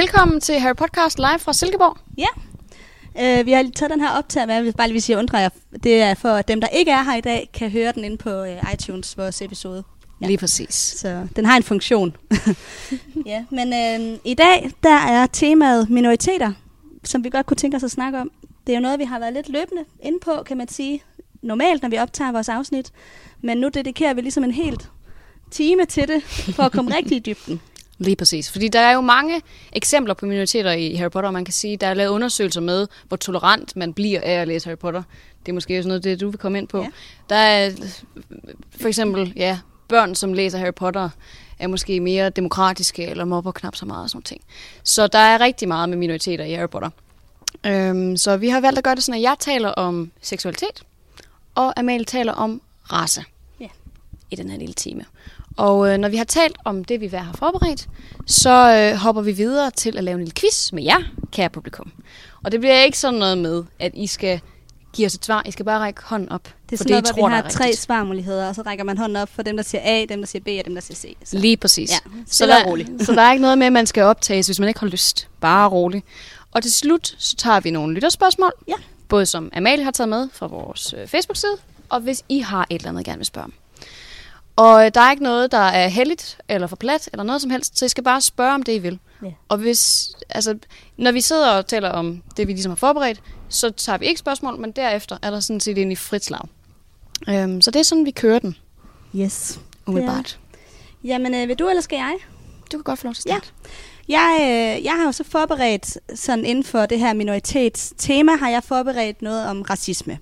Velkommen til Harry Podcast live fra Silkeborg. Ja. Uh, vi har lige taget den her optag med, hvis bare lige vil sige, undrer jeg. Det er for dem, der ikke er her i dag, kan høre den inde på uh, iTunes, vores episode. Ja. Lige præcis. Så den har en funktion. ja, men uh, i dag, der er temaet minoriteter, som vi godt kunne tænke os at snakke om. Det er jo noget, vi har været lidt løbende inde på, kan man sige, normalt, når vi optager vores afsnit. Men nu dedikerer vi ligesom en helt time til det, for at komme rigtig i dybden. Lige præcis. Fordi der er jo mange eksempler på minoriteter i Harry Potter, og man kan sige, der er lavet undersøgelser med, hvor tolerant man bliver af at læse Harry Potter. Det er måske sådan noget, det du vil komme ind på. Ja. Der er for eksempel, ja, børn, som læser Harry Potter, er måske mere demokratiske, eller mobber knap så meget og sådan ting. Så der er rigtig meget med minoriteter i Harry Potter. Øhm, så vi har valgt at gøre det sådan, at jeg taler om seksualitet, og Amalie taler om race ja. i den her lille time. Og øh, når vi har talt om det, vi hver har forberedt, så øh, hopper vi videre til at lave en lille quiz med jer, kære publikum. Og det bliver ikke sådan noget med, at I skal give os et svar. I skal bare række hånden op. Det er sådan noget, hvor vi har tre svarmuligheder, og så rækker man hånden op for dem, der siger A, dem, der siger B og dem, der siger C. Så. Lige præcis. Ja, så, der, så der er ikke noget med, at man skal optages, hvis man ikke har lyst. Bare roligt. Og til slut, så tager vi nogle lytterspørgsmål. Ja. Både som Amalie har taget med fra vores øh, Facebook-side, og hvis I har et eller andet, gerne vil spørge om. Og der er ikke noget, der er heldigt eller for plat eller noget som helst, så I skal bare spørge om det, I vil. Ja. Og hvis, altså, når vi sidder og taler om det, vi ligesom har forberedt, så tager vi ikke spørgsmål, men derefter er der sådan set egentlig frit slag. Øhm, så det er sådan, vi kører den. Yes. Umiddelbart. Ja. Jamen, øh, vil du, eller skal jeg? Du kan godt få lov til at starte. Ja. Jeg, øh, jeg har jo så forberedt, sådan inden for det her minoritetstema, har jeg forberedt noget om racisme.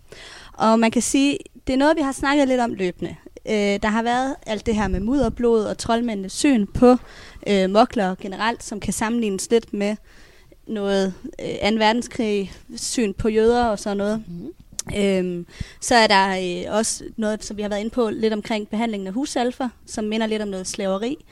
Og man kan sige, det er noget, vi har snakket lidt om løbende. Øh, der har været alt det her med mudderblod og troldmændenes syn på øh, mokler generelt, som kan sammenlignes lidt med noget øh, 2. verdenskrig syn på jøder og sådan noget. Mm. Øhm, så er der øh, også noget, som vi har været inde på, lidt omkring behandlingen af husalfer, som minder lidt om noget slaveri.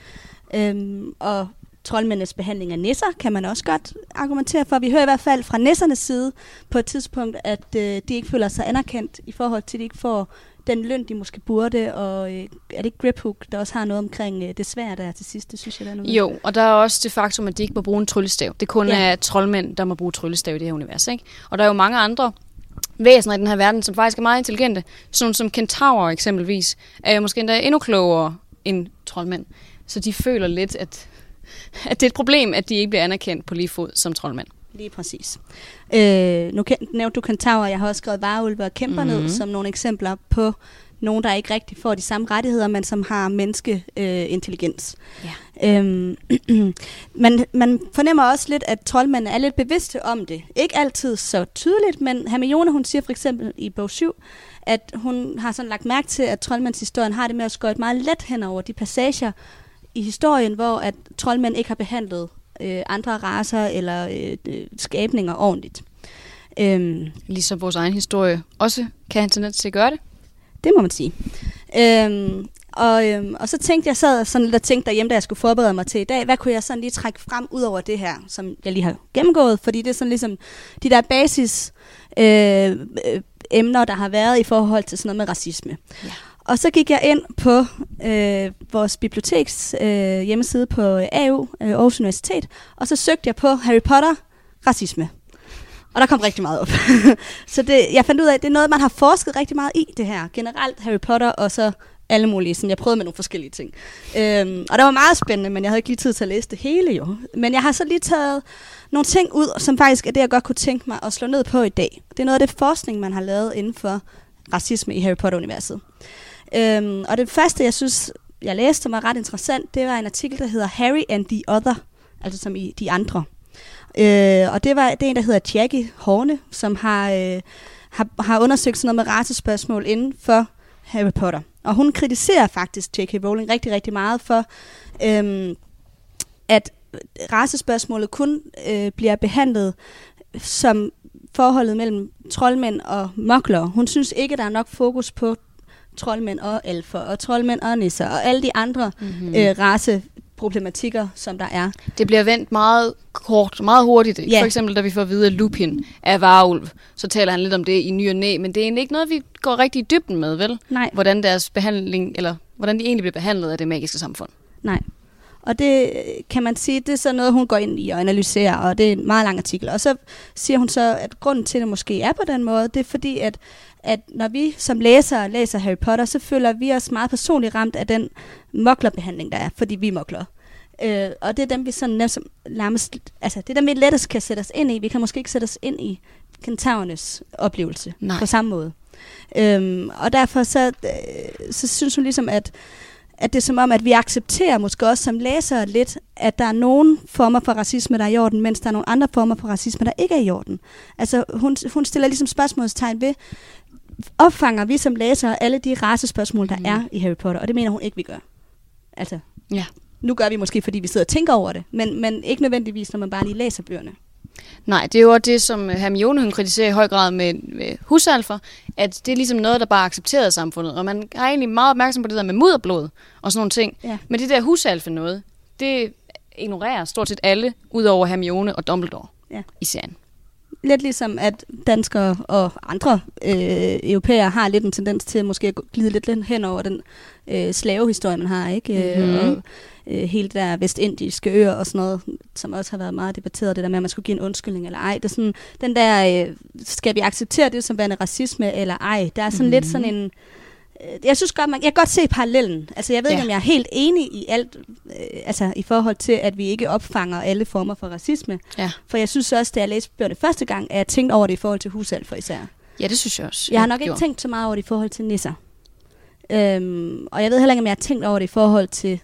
Øhm, og troldmændenes behandling af nisser, kan man også godt argumentere for. Vi hører i hvert fald fra nissernes side på et tidspunkt, at øh, de ikke føler sig anerkendt i forhold til, at de ikke får den løn, de måske burde, og øh, er det ikke Griphook, der også har noget omkring øh, det svære der til sidst, det synes jeg, der er noget Jo, og der er også det faktum, at de ikke må bruge en tryllestav. Det kun ja. er troldmænd, der må bruge tryllestav i det her univers, ikke? Og der er jo mange andre væsener i den her verden, som faktisk er meget intelligente. Sådan som kentaurer eksempelvis, er måske endda endnu klogere end troldmænd. Så de føler lidt, at, at det er et problem, at de ikke bliver anerkendt på lige fod som troldmænd. Lige præcis. Øh, nu nævnte du kentaurer, jeg har også skrevet varulve og kæmper mm-hmm. ned mhm. som nogle eksempler på nogen, der ikke rigtig får de samme rettigheder, men som har menneskeintelligens. Øh, ja. øhm, man, man fornemmer også lidt, at troldmændene er lidt bevidste om det. Ikke altid så tydeligt, men Hermione, hun siger for eksempel i bog 7, at hun har sådan lagt mærke til, at troldmandshistorien har det med at skøjte meget let hen over de passager i historien, hvor at troldmænd ikke har behandlet øh, andre raser eller øh, øh, skabninger ordentligt. Øhm, ligesom vores egen historie også kan have en tendens til at gøre det. Det må man sige. Øhm, og, øhm, og så tænkte jeg sad sådan lidt og tænkte derhjemme, da jeg skulle forberede mig til i dag, hvad kunne jeg sådan lige trække frem ud over det her, som jeg lige har gennemgået, fordi det er sådan ligesom de der basis øh, øh, emner, der har været i forhold til sådan noget med racisme. Ja. Og så gik jeg ind på øh, vores biblioteks øh, hjemmeside på AU, øh, Aarhus Universitet, og så søgte jeg på Harry Potter racisme. Og der kom rigtig meget op. så det, jeg fandt ud af, at det er noget, man har forsket rigtig meget i, det her. Generelt Harry Potter, og så alle mulige. Sådan, jeg prøvede med nogle forskellige ting. Øhm, og det var meget spændende, men jeg havde ikke lige tid til at læse det hele jo. Men jeg har så lige taget nogle ting ud, som faktisk er det, jeg godt kunne tænke mig at slå ned på i dag. Det er noget af det forskning, man har lavet inden for racisme i Harry Potter-universet. Øhm, og det første, jeg synes, jeg læste, var ret interessant, det var en artikel, der hedder Harry and the Other, altså som i de andre. Øh, og det var det er en, der hedder Jackie Horne, som har, øh, har, har undersøgt sådan noget med racespørgsmål inden for Harry Potter. Og hun kritiserer faktisk J.K. Rowling rigtig, rigtig meget for, øhm, at racespørgsmålet kun øh, bliver behandlet som forholdet mellem troldmænd og mokler. Hun synes ikke, der er nok fokus på troldmænd og alfer, og troldmænd og nisser, og alle de andre mm-hmm. øh, race problematikker, som der er. Det bliver vendt meget kort, meget hurtigt. Ja. For eksempel, da vi får at vide, at Lupin er varulv, så taler han lidt om det i ny og næ, men det er egentlig ikke noget, vi går rigtig i dybden med, vel? Nej. Hvordan deres behandling, eller hvordan de egentlig bliver behandlet af det magiske samfund. Nej. Og det kan man sige, det er så noget, hun går ind i og analyserer, og det er en meget lang artikel. Og så siger hun så, at grunden til, at det måske er på den måde, det er fordi, at, at når vi som læsere læser Harry Potter, så føler vi os meget personligt ramt af den moklerbehandling, der er, fordi vi mokler. Øh, og det er dem, vi sådan næsten, nærmest, altså det er dem, vi lettest kan sætte os ind i. Vi kan måske ikke sætte os ind i kentaurernes oplevelse Nej. på samme måde. Øhm, og derfor så, øh, så synes hun ligesom, at, at det er som om, at vi accepterer måske også som læsere lidt, at der er nogle former for racisme, der er i orden, mens der er nogle andre former for racisme, der ikke er i orden. Altså hun, hun stiller ligesom spørgsmålstegn ved, opfanger vi som læsere alle de racespørgsmål, der mm. er i Harry Potter, og det mener hun ikke, vi gør. Altså, Ja. nu gør vi måske, fordi vi sidder og tænker over det, men, men ikke nødvendigvis, når man bare lige læser bøgerne. Nej, det er jo også det, som Hermione hun kritiserer i høj grad med, med husalfer, at det er ligesom noget, der bare er accepteret i samfundet. Og man er egentlig meget opmærksom på det der med mudderblod og sådan nogle ting. Ja. Men det der husalfe noget, det ignorerer stort set alle, udover Hermione og Dumbledore Ja. i serien. Lidt ligesom, at danskere og andre øh, europæere har lidt en tendens til måske at glide lidt lidt hen over den øh, slavehistorie, man har, ikke? Mhm. Øh, og øh, hele det der vestindiske øer og sådan noget, som også har været meget debatteret, det der med, at man skulle give en undskyldning eller ej. Det er sådan, den der, øh, skal vi acceptere det som værende racisme eller ej? Der er sådan mm. lidt sådan en, jeg synes godt, man, jeg kan godt se parallellen. Altså, jeg ved Ja. ikke, om jeg er helt enig i alt, øh, altså i forhold til, at vi ikke opfanger alle former for racisme. Ja. For jeg synes også, da jeg læste bøgerne første gang, at jeg tænkte over det i forhold til husalfer især. ja, det synes jeg også. Jeg har nok ikke tænkt så meget over det i forhold til nisser. Øhm, og jeg ved heller ikke, om jeg har tænkt over det i forhold til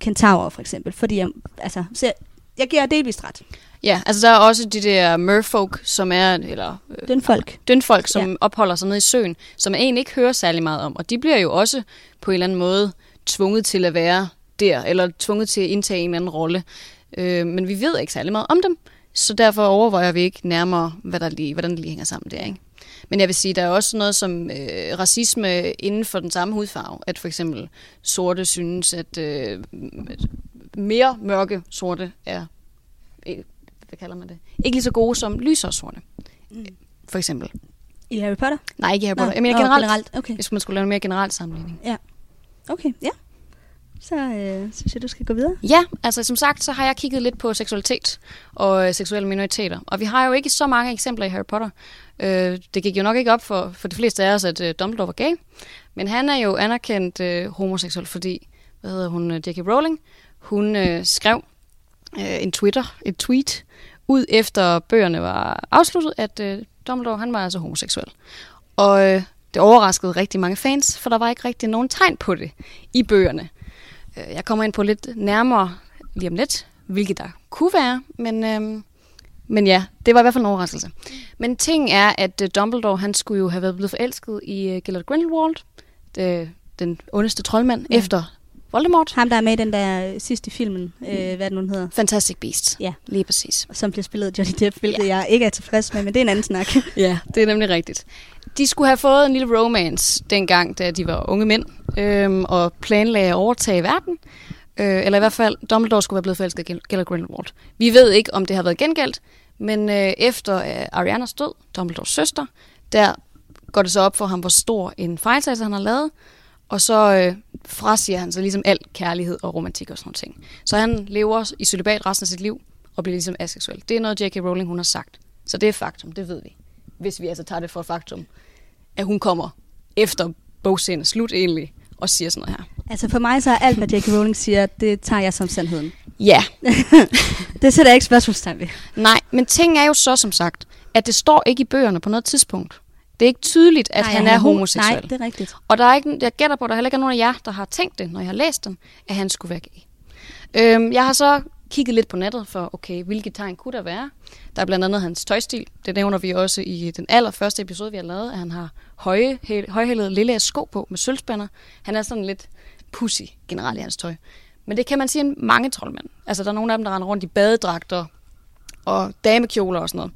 kentaurer for eksempel. Fordi jeg, altså, så jeg, jeg giver delvist ret. Ja, altså der er også de der merfolk, som er, eller øh, Den folk. dønfolk, som Ja. ja. opholder sig nede i søen, som man egentlig ikke hører særlig meget om. Og de bliver jo også på en eller anden måde tvunget til at være der, eller tvunget til at indtage en eller anden rolle. Øh, men vi ved ikke særlig meget om dem, så derfor overvejer vi ikke nærmere, hvad der lige, hvordan det lige hænger sammen der. Ikke? Men jeg vil sige, der er også noget som øh, racisme inden for den samme hudfarve. At for eksempel sorte synes, at øh, mere mørke sorte er, øh, hvad kalder man det, ikke lige så gode som lysere sorte. For eksempel. I Harry Potter? Nej, ikke her på Nå, Jeg mener nå, generelt, generelt. Okay. hvis man skulle lave en mere generel sammenligning. okay, ja. Så øh, synes jeg, du skal gå videre. Ja, altså som sagt, så har jeg kigget lidt på seksualitet og øh, seksuelle minoriteter. Og vi har jo ikke så mange eksempler i Harry Potter. Øh, det gik jo nok ikke op for, for de fleste af os, at øh, Dumbledore var gay. Men han er jo anerkendt øh, homoseksuel, fordi, hvad hedder hun, øh, J.K. Rowling, hun øh, skrev øh, en Twitter, et tweet, ud efter bøgerne var afsluttet, at øh, Dumbledore, han var altså homoseksuel. Og øh, det overraskede rigtig mange fans, for der var ikke rigtig nogen tegn på det i bøgerne. Øh, Jeg kommer ind på lidt nærmere lige om lidt, hvilket der kunne være, men, øhm, men ja, det var i hvert fald en overraskelse. Men ting er, at øh, Dumbledore, han skulle jo have været blevet forelsket i uh, Gellert Grindelwald, det, den ondeste troldmand, ja. efter Voldemort. Ham, der er med i den der øh, sidste filmen, øh, hvad er det nu den hedder, Fantastic Beast. Ja. Lige præcis. som bliver spillet af Johnny Depp, hvilket ja. jeg ikke er tilfreds med, men det er en anden snak. Ja, det er nemlig rigtigt. De skulle have fået en lille romance dengang, da de var unge mænd, øhm, og planlagde at overtage verden. Øh, eller i hvert fald, Dumbledore skulle være blevet forelsket Gell- Gellert Grindelwald. Vi ved ikke, om det har været gengældt, men øh, efter øh, Arianas død, Dumbledores søster, der går det så op for ham, hvor stor en fejltagelse han har lavet, og så øh, frasiger han sig ligesom alt kærlighed og romantik og sådan nogle ting. Så han lever i celibat resten af sit liv, og bliver ligesom aseksuel. Det er noget, J.K. Rowling hun har sagt. Så det er faktum, det ved vi. Hvis vi altså tager det for et faktum, at hun kommer efter bogserien er slut egentlig, og siger sådan noget her. altså for mig så er alt, hvad J.K. Rowling siger, det tager jeg som sandheden. Ja, Det sætter jeg ikke spørgsmålstegn ved. nej, men ting er jo så som sagt, at det står ikke i bøgerne på noget tidspunkt. Det er ikke tydeligt, at Nej, han er ho- homoseksuel. Nej, det er rigtigt. Og der er ikke, jeg gætter på, at der heller ikke er nogen af jer, der har tænkt det, når jeg har læst dem, at han skulle være gay. Øhm, jeg har så kigget lidt på nettet for, okay, hvilke tegn kunne der være? Der er blandt andet hans tøjstil. Det nævner vi også i den allerførste episode, vi har lavet, at han har høje, hæ- højhælede lille sko på med sølvspænder. Han er sådan lidt pussy generelt i hans tøj. Men det kan man sige om mange troldmænd. Altså, der er nogle af dem, der render rundt i badedragter og damekjoler og sådan noget.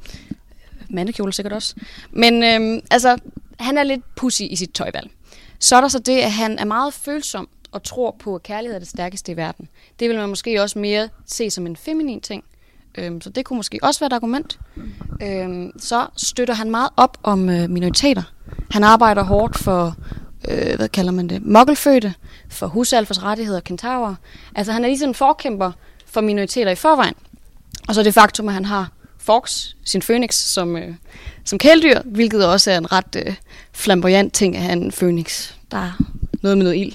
Mandekjole sikkert også. Men øhm, altså, han er lidt pussy i sit tøjvalg. Så er der så det, at han er meget følsom og tror på, at kærlighed er det stærkeste i verden. Det vil man måske også mere se som en feminin ting. Øhm, så det kunne måske også være et argument. Øhm, så støtter han meget op om øh, minoriteter. Han arbejder hårdt for, øh, hvad kalder man det, mokkelfødte, for husalfers rettigheder og kentaurer. Altså han er ligesom en forkæmper for minoriteter i forvejen. Og så det faktum, at han har Fox, sin Phoenix, som, øh, som kæledyr, hvilket også er en ret øh, flamboyant ting at have en Phoenix. Der er noget med noget ild.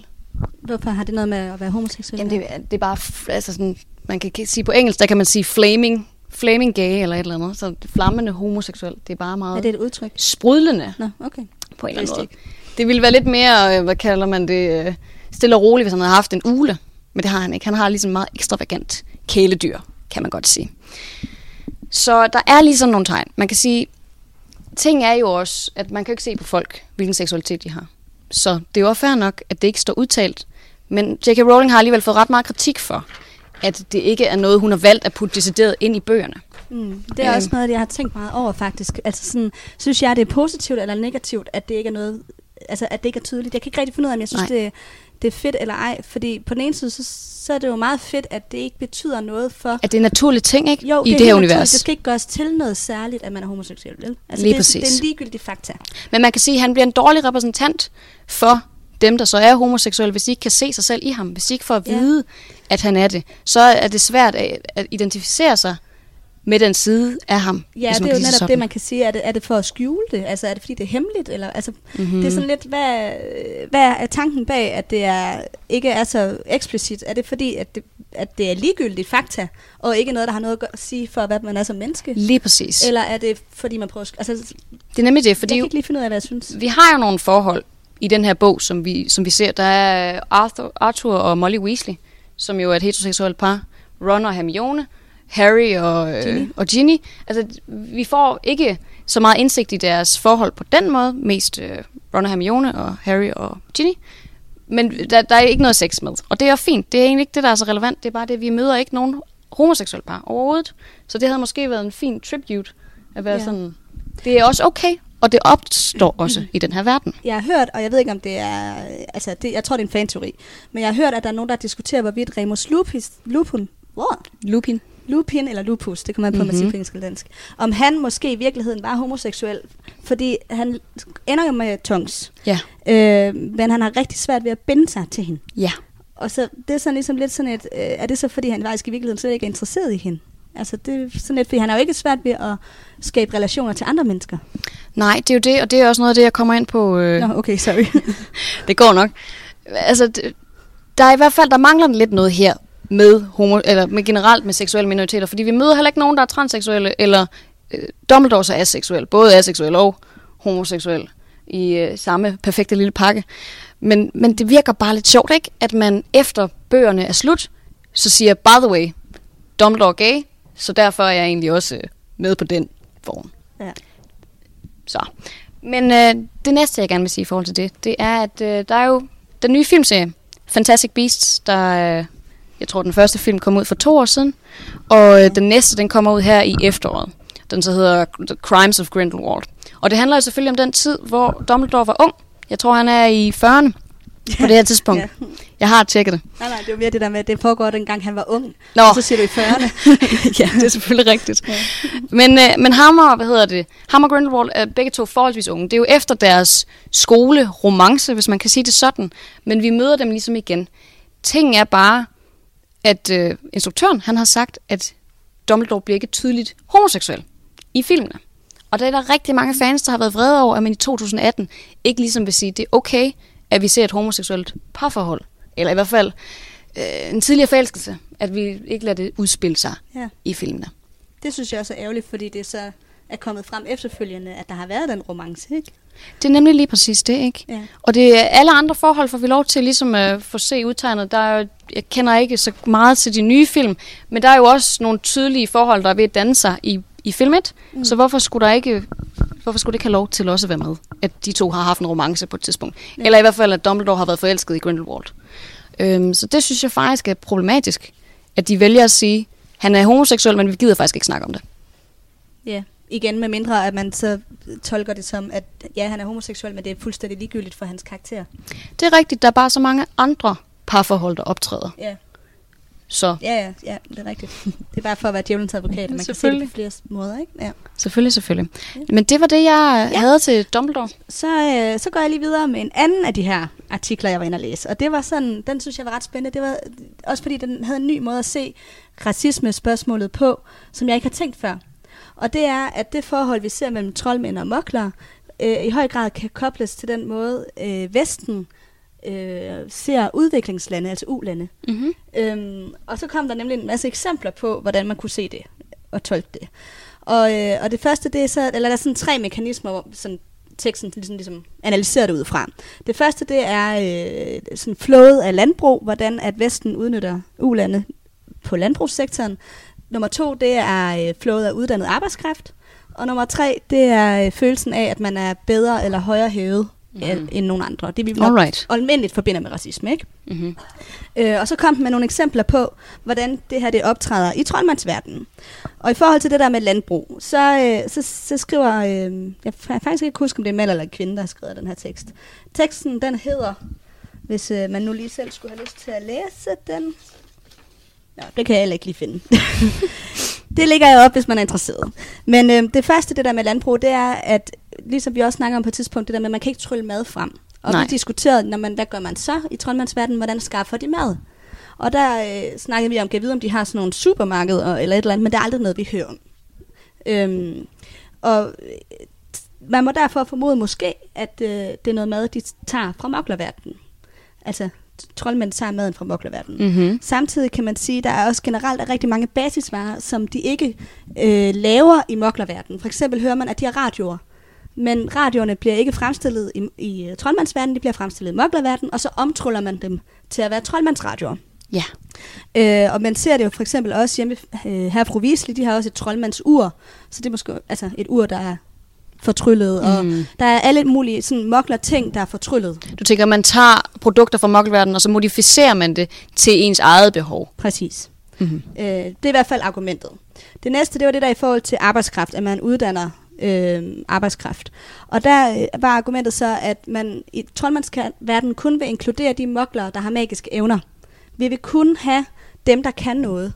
Hvorfor har det noget med at være homoseksuel? Jamen det, er- det er bare, altså sådan, man kan sige på engelsk, der kan man sige flaming, flaming gay eller et eller andet. Så flammende homoseksuel, det er bare meget er det et udtryk? sprudlende Nå, okay. på en eller anden måde. Det ville være lidt mere, øh, hvad kalder man det, øh, stille og roligt, hvis han havde haft en ule. Men det har han ikke. Han har ligesom meget ekstravagant kæledyr, kan man godt sige. Så der er ligesom nogle tegn. Man kan sige, ting er jo også, at man kan ikke se på folk, hvilken seksualitet de har. Så det er jo fair nok, at det ikke står udtalt. Men J.K. Rowling har alligevel fået ret meget kritik for, at det ikke er noget, hun har valgt at putte decideret ind i bøgerne. Mm, det er Øhm. også noget, jeg har tænkt meget over faktisk. Altså sådan, synes jeg, det er positivt eller negativt, at det ikke er noget, altså at det ikke er tydeligt. Jeg kan ikke rigtig finde ud af, om jeg synes, Nej. det, det er fedt eller ej. Fordi på den ene side, så, så er det jo meget fedt, at det ikke betyder noget for... At det er en naturlig ting, ikke? Jo, I er det her univers. naturligt. Det skal ikke gøres til noget særligt, at man er homoseksuel, vel? Altså, Lige det, præcis. det er en ligegyldig fakta. Men man kan sige, at han bliver en dårlig repræsentant for dem, der så er homoseksuelle, hvis de ikke kan se sig selv i ham. Hvis de ikke får at Ja. vide, at han er det, så er det svært at, at identificere sig med den side af ham. Ja, det er jo netop sådan. det, man kan sige. Er det, er det for at skjule det? Altså, er det fordi, det er hemmeligt? Eller, altså, Mhm. mm-hmm. Det er sådan lidt, hvad, hvad er tanken bag, at det er, ikke er så eksplicit? Er det fordi, at det, at det er ligegyldigt fakta, og ikke noget, der har noget at sige for, hvad man er som menneske? Lige præcis. Eller er det, fordi man prøver... at Altså, Det er nemlig det, jeg fordi kan ikke lige finde ud af, hvad jeg synes. vi har jo nogle forhold i den her bog, som vi, som vi ser. Der er Arthur, Arthur og Molly Weasley, som jo er et heteroseksuelt par. Ron og Hermione. Harry og, øh, Ginny. og Ginny. Altså, vi får ikke så meget indsigt i deres forhold på den måde. Mest øh, Ron og Hermione og Harry og Ginny. Men der, der er ikke noget sex med. Og det er fint. Det er egentlig ikke det, der er så relevant. Det er bare det, vi møder ikke nogen homoseksuelle par overhovedet. Så det havde måske været en fin tribute at være Ja. sådan... Det er også okay, og det opstår også i den her verden. Jeg har hørt, og jeg ved ikke, om det er... Altså, det, jeg tror, det er en fanteori. Men jeg har hørt, at der er nogen, der diskuterer, hvorvidt Remus lupus, lupun, wow, Lupin. Lupin eller lupus, det kommer man på mm-hmm. med Mhm. sit engelsk eller dansk. Om han måske i virkeligheden var homoseksuel, fordi han ender jo med tongs, Ja. øh, men han har rigtig svært ved at binde sig til hende. Ja. Og så det er sådan ligesom lidt sådan et, øh, er det så fordi han faktisk i virkeligheden slet ikke er interesseret i hende? Altså det er sådan lidt, fordi han har jo ikke svært ved at skabe relationer til andre mennesker. Nej, det er jo det, og det er også noget af det, jeg kommer ind på. Øh, Nå, okay, sorry. det går nok. Altså, d- der er i hvert fald, der mangler lidt noget her med, homo, eller med generelt med seksuelle minoriteter, fordi vi møder heller ikke nogen, der er transseksuelle, eller øh, Dumbledore er aseksuel, både aseksuel og homoseksuel i øh, samme perfekte lille pakke. Men, men det virker bare lidt sjovt, ikke? At man efter bøgerne er slut, så siger, by the way, Dumbledore gay, så derfor er jeg egentlig også øh, med på den form. ja. Så. Men øh, det næste, jeg gerne vil sige i forhold til det, det er, at øh, der er jo den nye filmserie, Fantastic Beasts, der, øh, jeg tror, den første film kom ud for to år siden, og øh, den næste, den kommer ud her i efteråret. Den så hedder The Crimes of Grindelwald. Og det handler jo selvfølgelig om den tid, hvor Dumbledore var ung. Jeg tror, han er i 40'erne på det her tidspunkt. Ja. Jeg har tjekket det. Nej, nej, det var mere det der med, at det foregår dengang han var ung. Nå. Og så siger du i 40'erne. ja, det er selvfølgelig rigtigt. Men, øh, men Hammer, hvad hedder det? Hammer og Grindelwald er begge to forholdsvis unge. Det er jo efter deres skoleromance, hvis man kan sige det sådan. Men vi møder dem ligesom igen. Ting er bare, at øh, instruktøren han har sagt, at Dumbledore bliver ikke tydeligt homoseksuel i filmene. Og der er der rigtig mange fans, der har været vrede over, at man i 2018 ikke ligesom vil sige, at det er okay, at vi ser et homoseksuelt parforhold. Eller i hvert fald øh, en tidligere forelskelse. At vi ikke lader det udspille sig ja. i filmene. Det synes jeg også er ærgerligt, fordi det så er kommet frem efterfølgende, at der har været den romance, ikke? Det er nemlig lige præcis det, ikke? Ja. Og det er alle andre forhold, får vi lov til ligesom at få se udtegnet. Der er, jeg kender ikke så meget til de nye film, men der er jo også nogle tydelige forhold, der er ved at danne sig i, i film 1. Mm. Så hvorfor skulle der ikke hvorfor skulle det ikke have lov til også at være med? At de to har haft en romance på et tidspunkt. Ja. Eller i hvert fald, at Dumbledore har været forelsket i Grindelwald. Øhm, så det synes jeg faktisk er problematisk, at de vælger at sige, han er homoseksuel, men vi gider faktisk ikke snakke om det. Ja, igen med mindre, at man så tolker det som, at ja, han er homoseksuel, men det er fuldstændig ligegyldigt for hans karakter. Det er rigtigt, der er bare så mange andre parforhold, der optræder. Ja. så. Ja, ja, ja, det er rigtigt. Det er bare for at være djævelens advokat, at man kan se det på flere måder, ikke? Ja. Selvfølgelig, selvfølgelig. Men det var det, jeg Ja. havde til Dumbledore. Så, øh, så går jeg lige videre med en anden af de her artikler, jeg var inde og læse. Og det var sådan, den synes jeg var ret spændende. Det var også fordi, den havde en ny måde at se racisme-spørgsmålet på, som jeg ikke har tænkt før. Og det er, at det forhold, vi ser mellem troldmænd og mokler, øh, i høj grad kan kobles til den måde, øh, Vesten øh, ser udviklingslande, altså ulande. Mm-hmm. Øhm, og så kom der nemlig en masse eksempler på, hvordan man kunne se det og tolke det. Og, øh, og det første, det er så, eller der er sådan tre mekanismer, hvor sådan teksten ligesom, ligesom analyserer det ud fra. Det første, det er øh, sådan flowet af landbrug, hvordan at Vesten udnytter ulande på landbrugssektoren. Nummer to, det er øh, flowet af uddannet arbejdskraft. Og nummer tre, det er øh, følelsen af, at man er bedre eller højere hævet mm. end nogen andre. Det vi nok Alright. almindeligt forbinder med racisme, ikke? Mm-hmm. Øh, og så kom den med nogle eksempler på, hvordan det her det optræder i troldmandsverdenen. Og i forhold til det der med landbrug, så, øh, så, så skriver, øh, jeg kan faktisk ikke huske, om det er mand eller kvinde, der har skrevet den her tekst. Teksten, den hedder, hvis øh, man nu lige selv skulle have lyst til at læse den. Nå, det kan jeg heller ikke lige finde. det ligger jeg op, hvis man er interesseret. Men øh, det første, det der med landbrug, det er, at ligesom vi også snakker om på et tidspunkt, det der med, at man kan ikke trylle mad frem. Og Nej. vi diskuterede, når man, hvad gør man så i troldmandsverdenen, hvordan skaffer de mad? Og der øh, snakkede vi om, kan vide, om de har sådan nogle supermarkeder eller et eller andet, men det er aldrig noget, vi hører om. Øhm, og øh, man må derfor formode måske, at øh, det er noget mad, de tager fra moklerverdenen. Altså, troldmænd tager maden fra moklerverdenen. Mm-hmm. Samtidig kan man sige, at der er også generelt rigtig mange basisvarer, som de ikke øh, laver i moklerverdenen. For eksempel hører man, at de har radioer. Men radioerne bliver ikke fremstillet i, i uh, troldmandsverdenen, de bliver fremstillet i moklerverdenen, og så omtruller man dem til at være troldmandsradioer. Ja. Øh, og man ser det jo for eksempel også hjemme øh, her fru Wiesli, de har også et troldmandsur, så det er måske altså et ur, der er fortryllet, mm. og der er alle mulige sådan mokler ting, der er fortryllet. Du tænker, man tager produkter fra mokkelverdenen, og så modificerer man det til ens eget behov. Præcis. Mm-hmm. Øh, det er i hvert fald argumentet. Det næste, det var det der i forhold til arbejdskraft, at man uddanner øh, arbejdskraft. Og der øh, var argumentet så, at man i troldmandsverdenen kun vil inkludere de mokler, der har magiske evner. Vi vil kun have dem, der kan noget.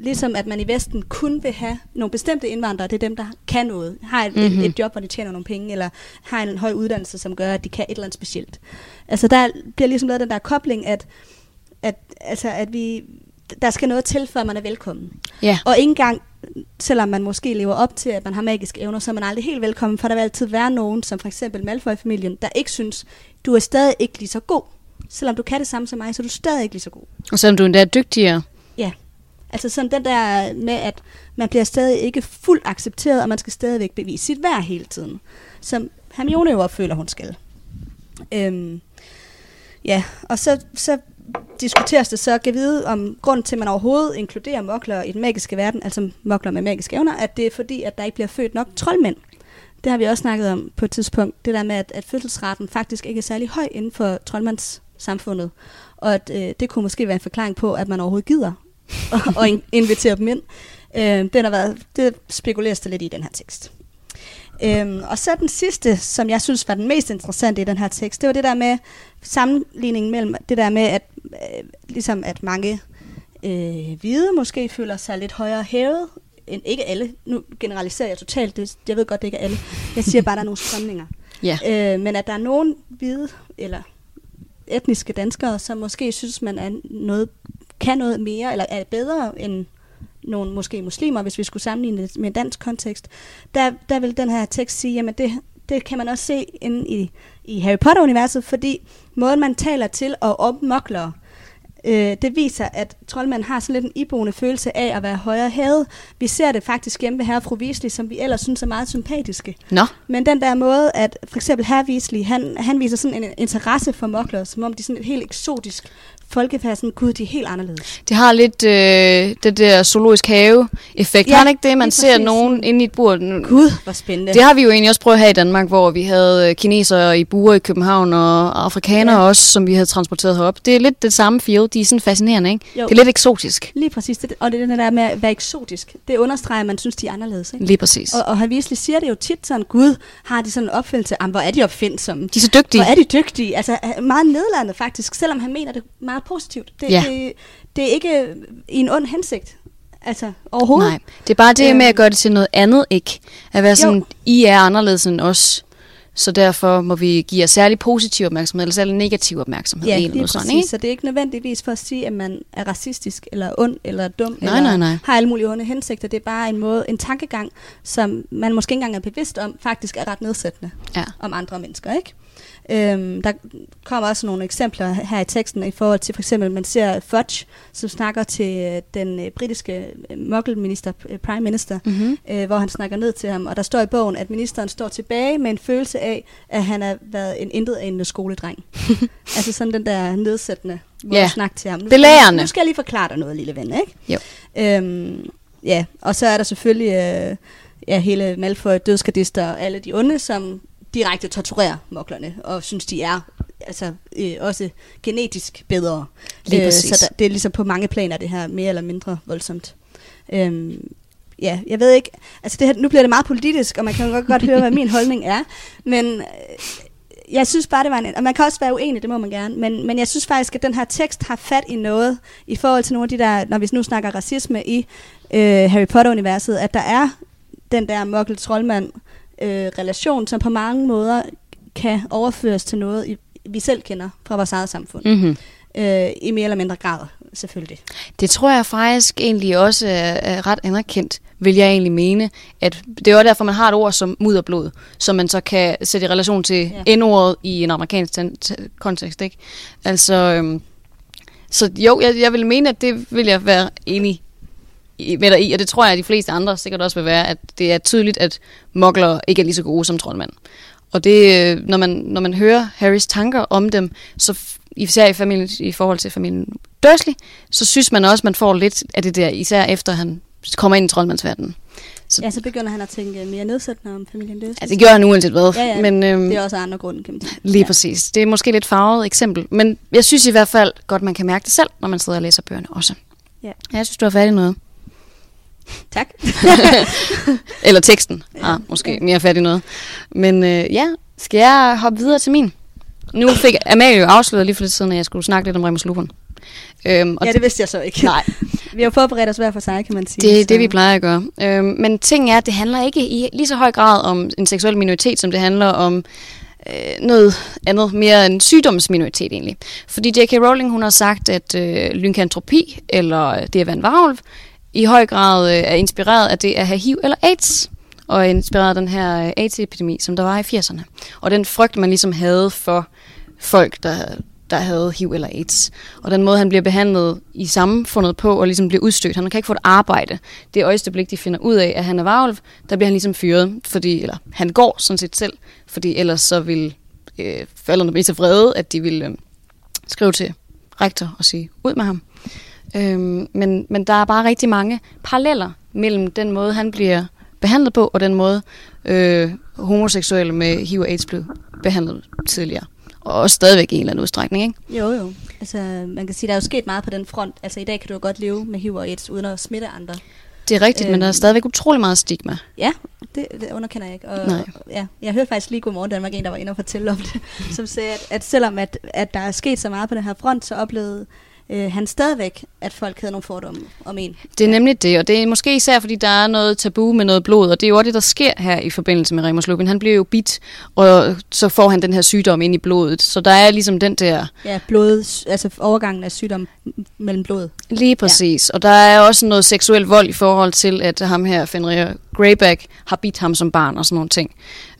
Ligesom at man i Vesten kun vil have nogle bestemte indvandrere, det er dem, der kan noget. Har et, mm-hmm. Mhm. et, et job, hvor de tjener nogle penge, eller har en høj uddannelse, som gør, at de kan et eller andet specielt. Altså der bliver ligesom lavet den der kobling, at, at, altså, at vi, der skal noget til, før man er velkommen. Ja. Og ikke engang, selvom man måske lever op til, at man har magiske evner, så er man aldrig helt velkommen, for der vil altid være nogen, som for eksempel Malfoy-familien, der ikke synes, du er stadig ikke lige så god. Selvom du kan det samme som mig, så er du stadig ikke lige så god. Og selvom du endda er dygtigere. Altså sådan den der med, at man bliver stadig ikke fuldt accepteret, og man skal stadigvæk bevise sit værd hele tiden. Som Hermione jo opføler, hun skal. Øhm, ja, og så, så diskuteres det så, at vide om grund til, at man overhovedet inkluderer mokler i den magiske verden, altså mokler med magiske evner, at det er fordi, at der ikke bliver født nok troldmænd. Det har vi også snakket om på et tidspunkt. Det der med, at, at fødselsraten faktisk ikke er særlig høj inden for troldmandssamfundet. Og at øh, det kunne måske være en forklaring på, at man overhovedet gider at in- invitere dem ind. Øh, den har været, det spekuleres der lidt i den her tekst. Øhm, og så den sidste, som jeg synes var den mest interessante i den her tekst, det var det der med sammenligningen mellem det der med, at øh, ligesom at mange øh, hvide måske føler sig lidt højere hævet, end ikke alle. Nu generaliserer jeg totalt, det, jeg ved godt, det ikke er alle. Jeg siger bare, at der er nogle strømninger. Ja. Øh, men at der er nogen hvide, eller etniske danskere, som måske synes, man er noget, kan noget mere, eller er bedre end nogle måske muslimer, hvis vi skulle sammenligne det med en dansk kontekst, der, der vil den her tekst sige, jamen det, det kan man også se inde i, i Harry Potter-universet, fordi måden man taler til og om moklere, øh, det viser, at troldmanden har sådan lidt en iboende følelse af at være højere hævet. Vi ser det faktisk hjemme ved herre fru Weasley, som vi ellers synes er meget sympatiske. Nå. Men den der måde, at for eksempel herre Weasley, han, han viser sådan en interesse for mokler, som om de er sådan et helt eksotisk folkefærd, sådan, gud, de er helt anderledes. Det har lidt øh, det der zoologisk have-effekt. Ja, har det ikke det, man ser præcis. nogen inde i et bur? Gud, hvor spændende. Det har vi jo egentlig også prøvet her i Danmark, hvor vi havde øh, kinesere i buer i København og afrikanere Ja. også, som vi havde transporteret herop. Det er lidt det samme feel. De er sådan fascinerende, ikke? Jo. Det er lidt eksotisk. Lige præcis, det, og det er den der med at være eksotisk. Det understreger, at man synes, de er anderledes. Ikke? Lige præcis. Og, og herr Weasley siger det jo tit sådan, Gud, har de sådan en opfældelse, hvor er de opfindsomme. De er så dygtige. Hvor er de dygtige. Altså øh, meget nedladende faktisk, selvom han mener det meget positivt. Det, Ja. det, det er ikke i en ond hensigt. Altså, overhovedet. Nej, det er bare det Øhm. med at gøre det til noget andet, ikke? At være sådan, Jo. I er anderledes end os, så derfor må vi give jer særlig positiv opmærksomhed, eller særlig negativ opmærksomhed. Ja, noget præcis. sådan, ikke? Så det er ikke nødvendigvis for at sige, at man er racistisk, eller ond, eller dum, Nej, eller nej, nej. har alle mulige onde hensigter. Det er bare en måde, en tankegang, som man måske ikke engang er bevidst om, faktisk er ret nedsættende Ja. om andre mennesker, ikke? Øhm, der kommer også nogle eksempler her i teksten i forhold til for eksempel, man ser Fudge, som snakker til øh, den øh, britiske øh, muggle-minister, øh, prime minister, Mm-hmm. øh, hvor han snakker ned til ham, og der står i bogen, at ministeren står tilbage med en følelse af, at han har været en intet anende skoledreng. altså sådan den der nedsættende måde Ja. at snakke til ham. Nu Belærende. Skal, nu skal jeg lige forklare dig noget, lille ven, ikke? Jo. Øhm, ja, og så er der selvfølgelig øh, ja, hele Malfoy, dødskadister og alle de onde, som direkte torturerer moklerne, og synes, de er altså øh, også genetisk bedre. Lige præcis. så der, det er ligesom på mange planer, det her mere eller mindre voldsomt. Øhm, ja, jeg ved ikke, altså det her, nu bliver det meget politisk, og man kan jo godt, godt høre, hvad min holdning er, men øh, jeg synes bare, det var en, og man kan også være uenig, det må man gerne, men, men jeg synes faktisk, at den her tekst har fat i noget, i forhold til nogle af de der, når vi nu snakker racisme i øh, Harry Potter-universet, at der er den der muggle troldmand øh, relation, som på mange måder kan overføres til noget, vi selv kender fra vores eget samfund. Mm-hmm. Øh, I mere eller mindre grad, selvfølgelig. Det tror jeg faktisk egentlig også er, ret anerkendt, vil jeg egentlig mene. At det er jo derfor, man har et ord som mudderblod, som man så kan sætte i relation til Ja. N-ordet i en amerikansk kontekst. Ikke? Altså, øhm, så jo, jeg, jeg vil mene, at det vil jeg være enig med dig i, og det tror jeg, at de fleste andre sikkert også vil være, at det er tydeligt, at mokler ikke er lige så gode som troldmand. Og det, øh, når man, når man hører Harrys tanker om dem, så især i, familien, i forhold til familien Dursley, så synes man også, man får lidt af det der, især efter han kommer ind i troldmandsverdenen. Så, Ja, så begynder han at tænke mere nedsættende om familien Dursley. altså, det gør han uanset hvad. Ja, ja. Men, øhm, det er også andre grunde, kan man sige. Lige ja. ja. præcis. Det er måske lidt farvet eksempel, men jeg synes i hvert fald godt, man kan mærke det selv, når man sidder og læser bøgerne også. Ja. Jeg synes, du har fat i noget. Tak. Eller teksten Ja. måske mere fat i noget. Men øh, ja, skal jeg hoppe videre til min? Nu fik Amalie jo afsløret lige for lidt siden, at jeg skulle snakke lidt om Remus Lupin. Øhm, og ja, det vidste jeg så ikke. Nej, Vi har jo forberedt os hver for sig, kan man sige. det er så- det, vi plejer at gøre. Øhm, men ting er, at det handler ikke i lige så høj grad om en seksuel minoritet, som det handler om øh, noget andet, mere en sygdomsminoritet egentlig. Fordi J.K. Rowling, hun har sagt, at øh, lynkantropi, eller det at være en varulv, i høj grad øh, er inspireret af det at have HIV eller AIDS, og er inspireret af den her øh, AIDS-epidemi, som der var i 80'erne. Og den frygt, man ligesom havde for folk, der, der havde HIV eller AIDS. Og den måde, han bliver behandlet i samfundet på, og ligesom bliver udstødt. Han kan ikke få et arbejde. Det øjeblik, de finder ud af, at han er varulv, der bliver han ligesom fyret, fordi, eller han går sådan set selv, fordi ellers så vil øh, forældrene blive så vrede, at de vil øh, skrive til rektor og sige, ud med ham. Øhm, men, men der er bare rigtig mange paralleller mellem den måde, han bliver behandlet på, og den måde, øh, homoseksuelle med HIV og AIDS blev behandlet tidligere. Og stadigvæk i en eller anden udstrækning, ikke? Jo, jo. Altså, man kan sige, der er jo sket meget på den front. Altså, i dag kan du jo godt leve med HIV og AIDS, uden at smitte andre. Det er rigtigt, øhm. men der er Øhm. stadigvæk utrolig meget stigma. Ja, det, det underkender jeg ikke. Og, Nej. Ja, jeg hørte faktisk lige Godmorgen Danmark, en der var inde og fortælle om det, som sagde, at, at selvom at, at der er sket så meget på den her front, så oplevede øh, han stadigvæk, at folk havde nogle fordomme om en. Det er nemlig det, og det er måske især, fordi der er noget tabu med noget blod, og det er jo også det, der sker her i forbindelse med Remus Lupin. Han bliver jo bit, og så får han den her sygdom ind i blodet. Så der er ligesom den der, Ja, blod, altså overgangen af sygdom mellem blod. lige præcis. Ja. Og der er også noget seksuel vold i forhold til, at ham her, Fenrir Greyback, har bidt ham som barn og sådan nogle ting.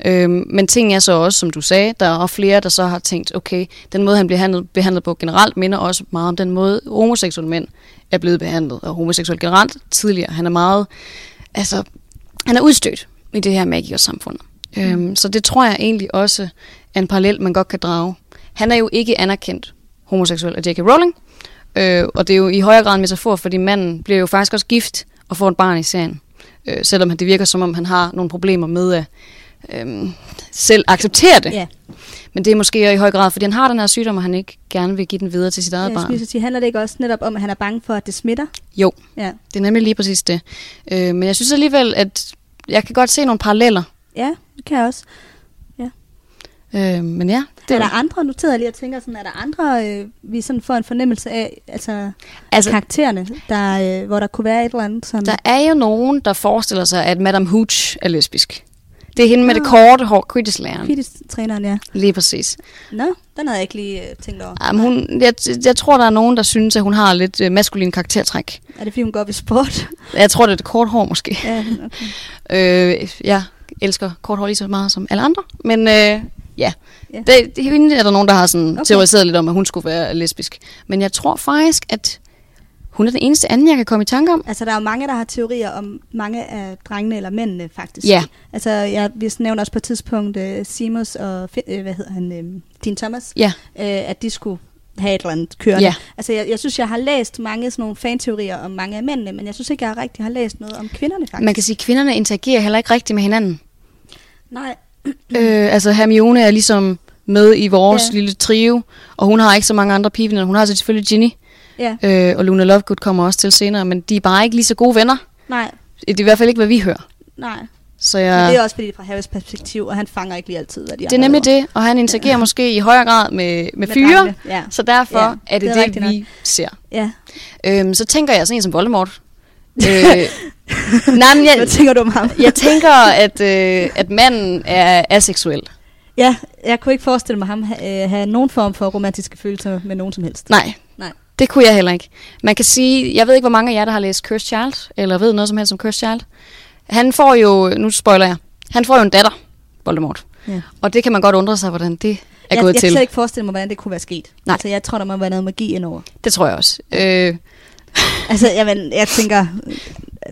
Øhm, men ting er så også, som du sagde, der er flere, der så har tænkt, okay, den måde, han bliver behandlet, behandlet på generelt, minder også meget om den måde, homoseksuelle mænd er blevet behandlet, og homoseksuel generelt tidligere. Han er meget, altså, han er udstødt i det her magikers samfund. Mm. Øhm, så det tror jeg egentlig også er en parallel, man godt kan drage. Han er jo ikke anerkendt homoseksuel af J.K. Rowling, øh, og det er jo i højere grad en metafor, fordi manden bliver jo faktisk også gift og får et barn i serien. Øh, selvom det virker som om, han har nogle problemer med at øh, selv acceptere det. Ja, Men det er måske i høj grad, fordi han har den her sygdom, og han ikke gerne vil give den videre til sit eget jeg barn. så sige, handler det ikke også netop om, at han er bange for, at det smitter? Jo, Ja, det er nemlig lige præcis det. Øh, men jeg synes alligevel, at jeg kan godt se nogle paralleller. ja det kan jeg også. Øh, men ja, det er der andre, nu jeg lige og tænker sådan, er der andre, øh, vi sådan får en fornemmelse af, altså, altså karaktererne, der, øh, hvor der kunne være et eller andet sådan? Der er jo nogen, der forestiller sig, at Madame Hooch er lesbisk. Det er hende med det korte hår, Quidditch-læreren. Quidditch-træneren, ja. Lige præcis. Nå, den havde jeg ikke lige uh, tænkt over. Jamen, hun, jeg, jeg tror, der er nogen, der synes, at hun har lidt uh, maskulin karaktertræk. Er det, fordi hun går op i sport? Jeg tror, det er det kort hår, måske. Ja, okay. øh, jeg elsker kort hår lige så meget som alle andre. Men øh, ja, ja. Det, det, hende er der nogen, der har sådan okay. teoriseret lidt om, at hun skulle være lesbisk. Men jeg tror faktisk, at hun er den eneste anden, jeg kan komme i tanke om. Altså, der er jo mange, der har teorier om mange af drengene eller mændene, faktisk. Ja. Altså, jeg vi nævner også på et tidspunkt uh, Simus og, uh, hvad hedder han, uh, Dean Thomas, ja. uh, at de skulle have et eller andet kørende. Ja. Altså, jeg, jeg synes, jeg har læst mange sådan nogle fanteorier om mange af mændene, men jeg synes ikke, jeg rigtig har læst noget om kvinderne, faktisk. Man kan sige, at kvinderne interagerer heller ikke rigtigt med hinanden. Nej. Øh, altså, Hermione er ligesom med i vores ja. lille trio, og hun har ikke så mange andre pigevenner. Hun har altså selvfølgelig Ginny, Ja. Øh, og Luna Lovegood kommer også til senere, men de er bare ikke lige så gode venner. Nej. Det er i hvert fald ikke, hvad vi hører. Nej. Så jeg... Men det er også fordi, fra Harrys perspektiv, og han fanger ikke lige altid, hvad de Det er nemlig det, og han interagerer ja. måske i højere grad med, med, med fyre, ja. så derfor ja, er det det, det vi nok. ser. Ja. Øhm, så tænker jeg sådan en som Voldemort. øh, nej, men jeg, Hvad tænker du om ham? jeg tænker, at, øh, at manden er aseksuel. Ja, jeg kunne ikke forestille mig ham have, øh, have nogen form for romantiske følelser med nogen som helst. Nej, Nej. Det kunne jeg heller ikke. Man kan sige, jeg ved ikke, hvor mange af jer, der har læst Cursed Child, eller ved noget som helst om Cursed Child. Han får jo, nu spoiler jeg, han får jo en datter, Voldemort. Ja. Og det kan man godt undre sig, hvordan det er jeg, gået jeg til. Jeg kan ikke forestille mig, hvordan det kunne være sket. Nej. Altså, jeg tror, der må være noget magi indover. Det tror jeg også. Øh. altså, jamen, jeg tænker,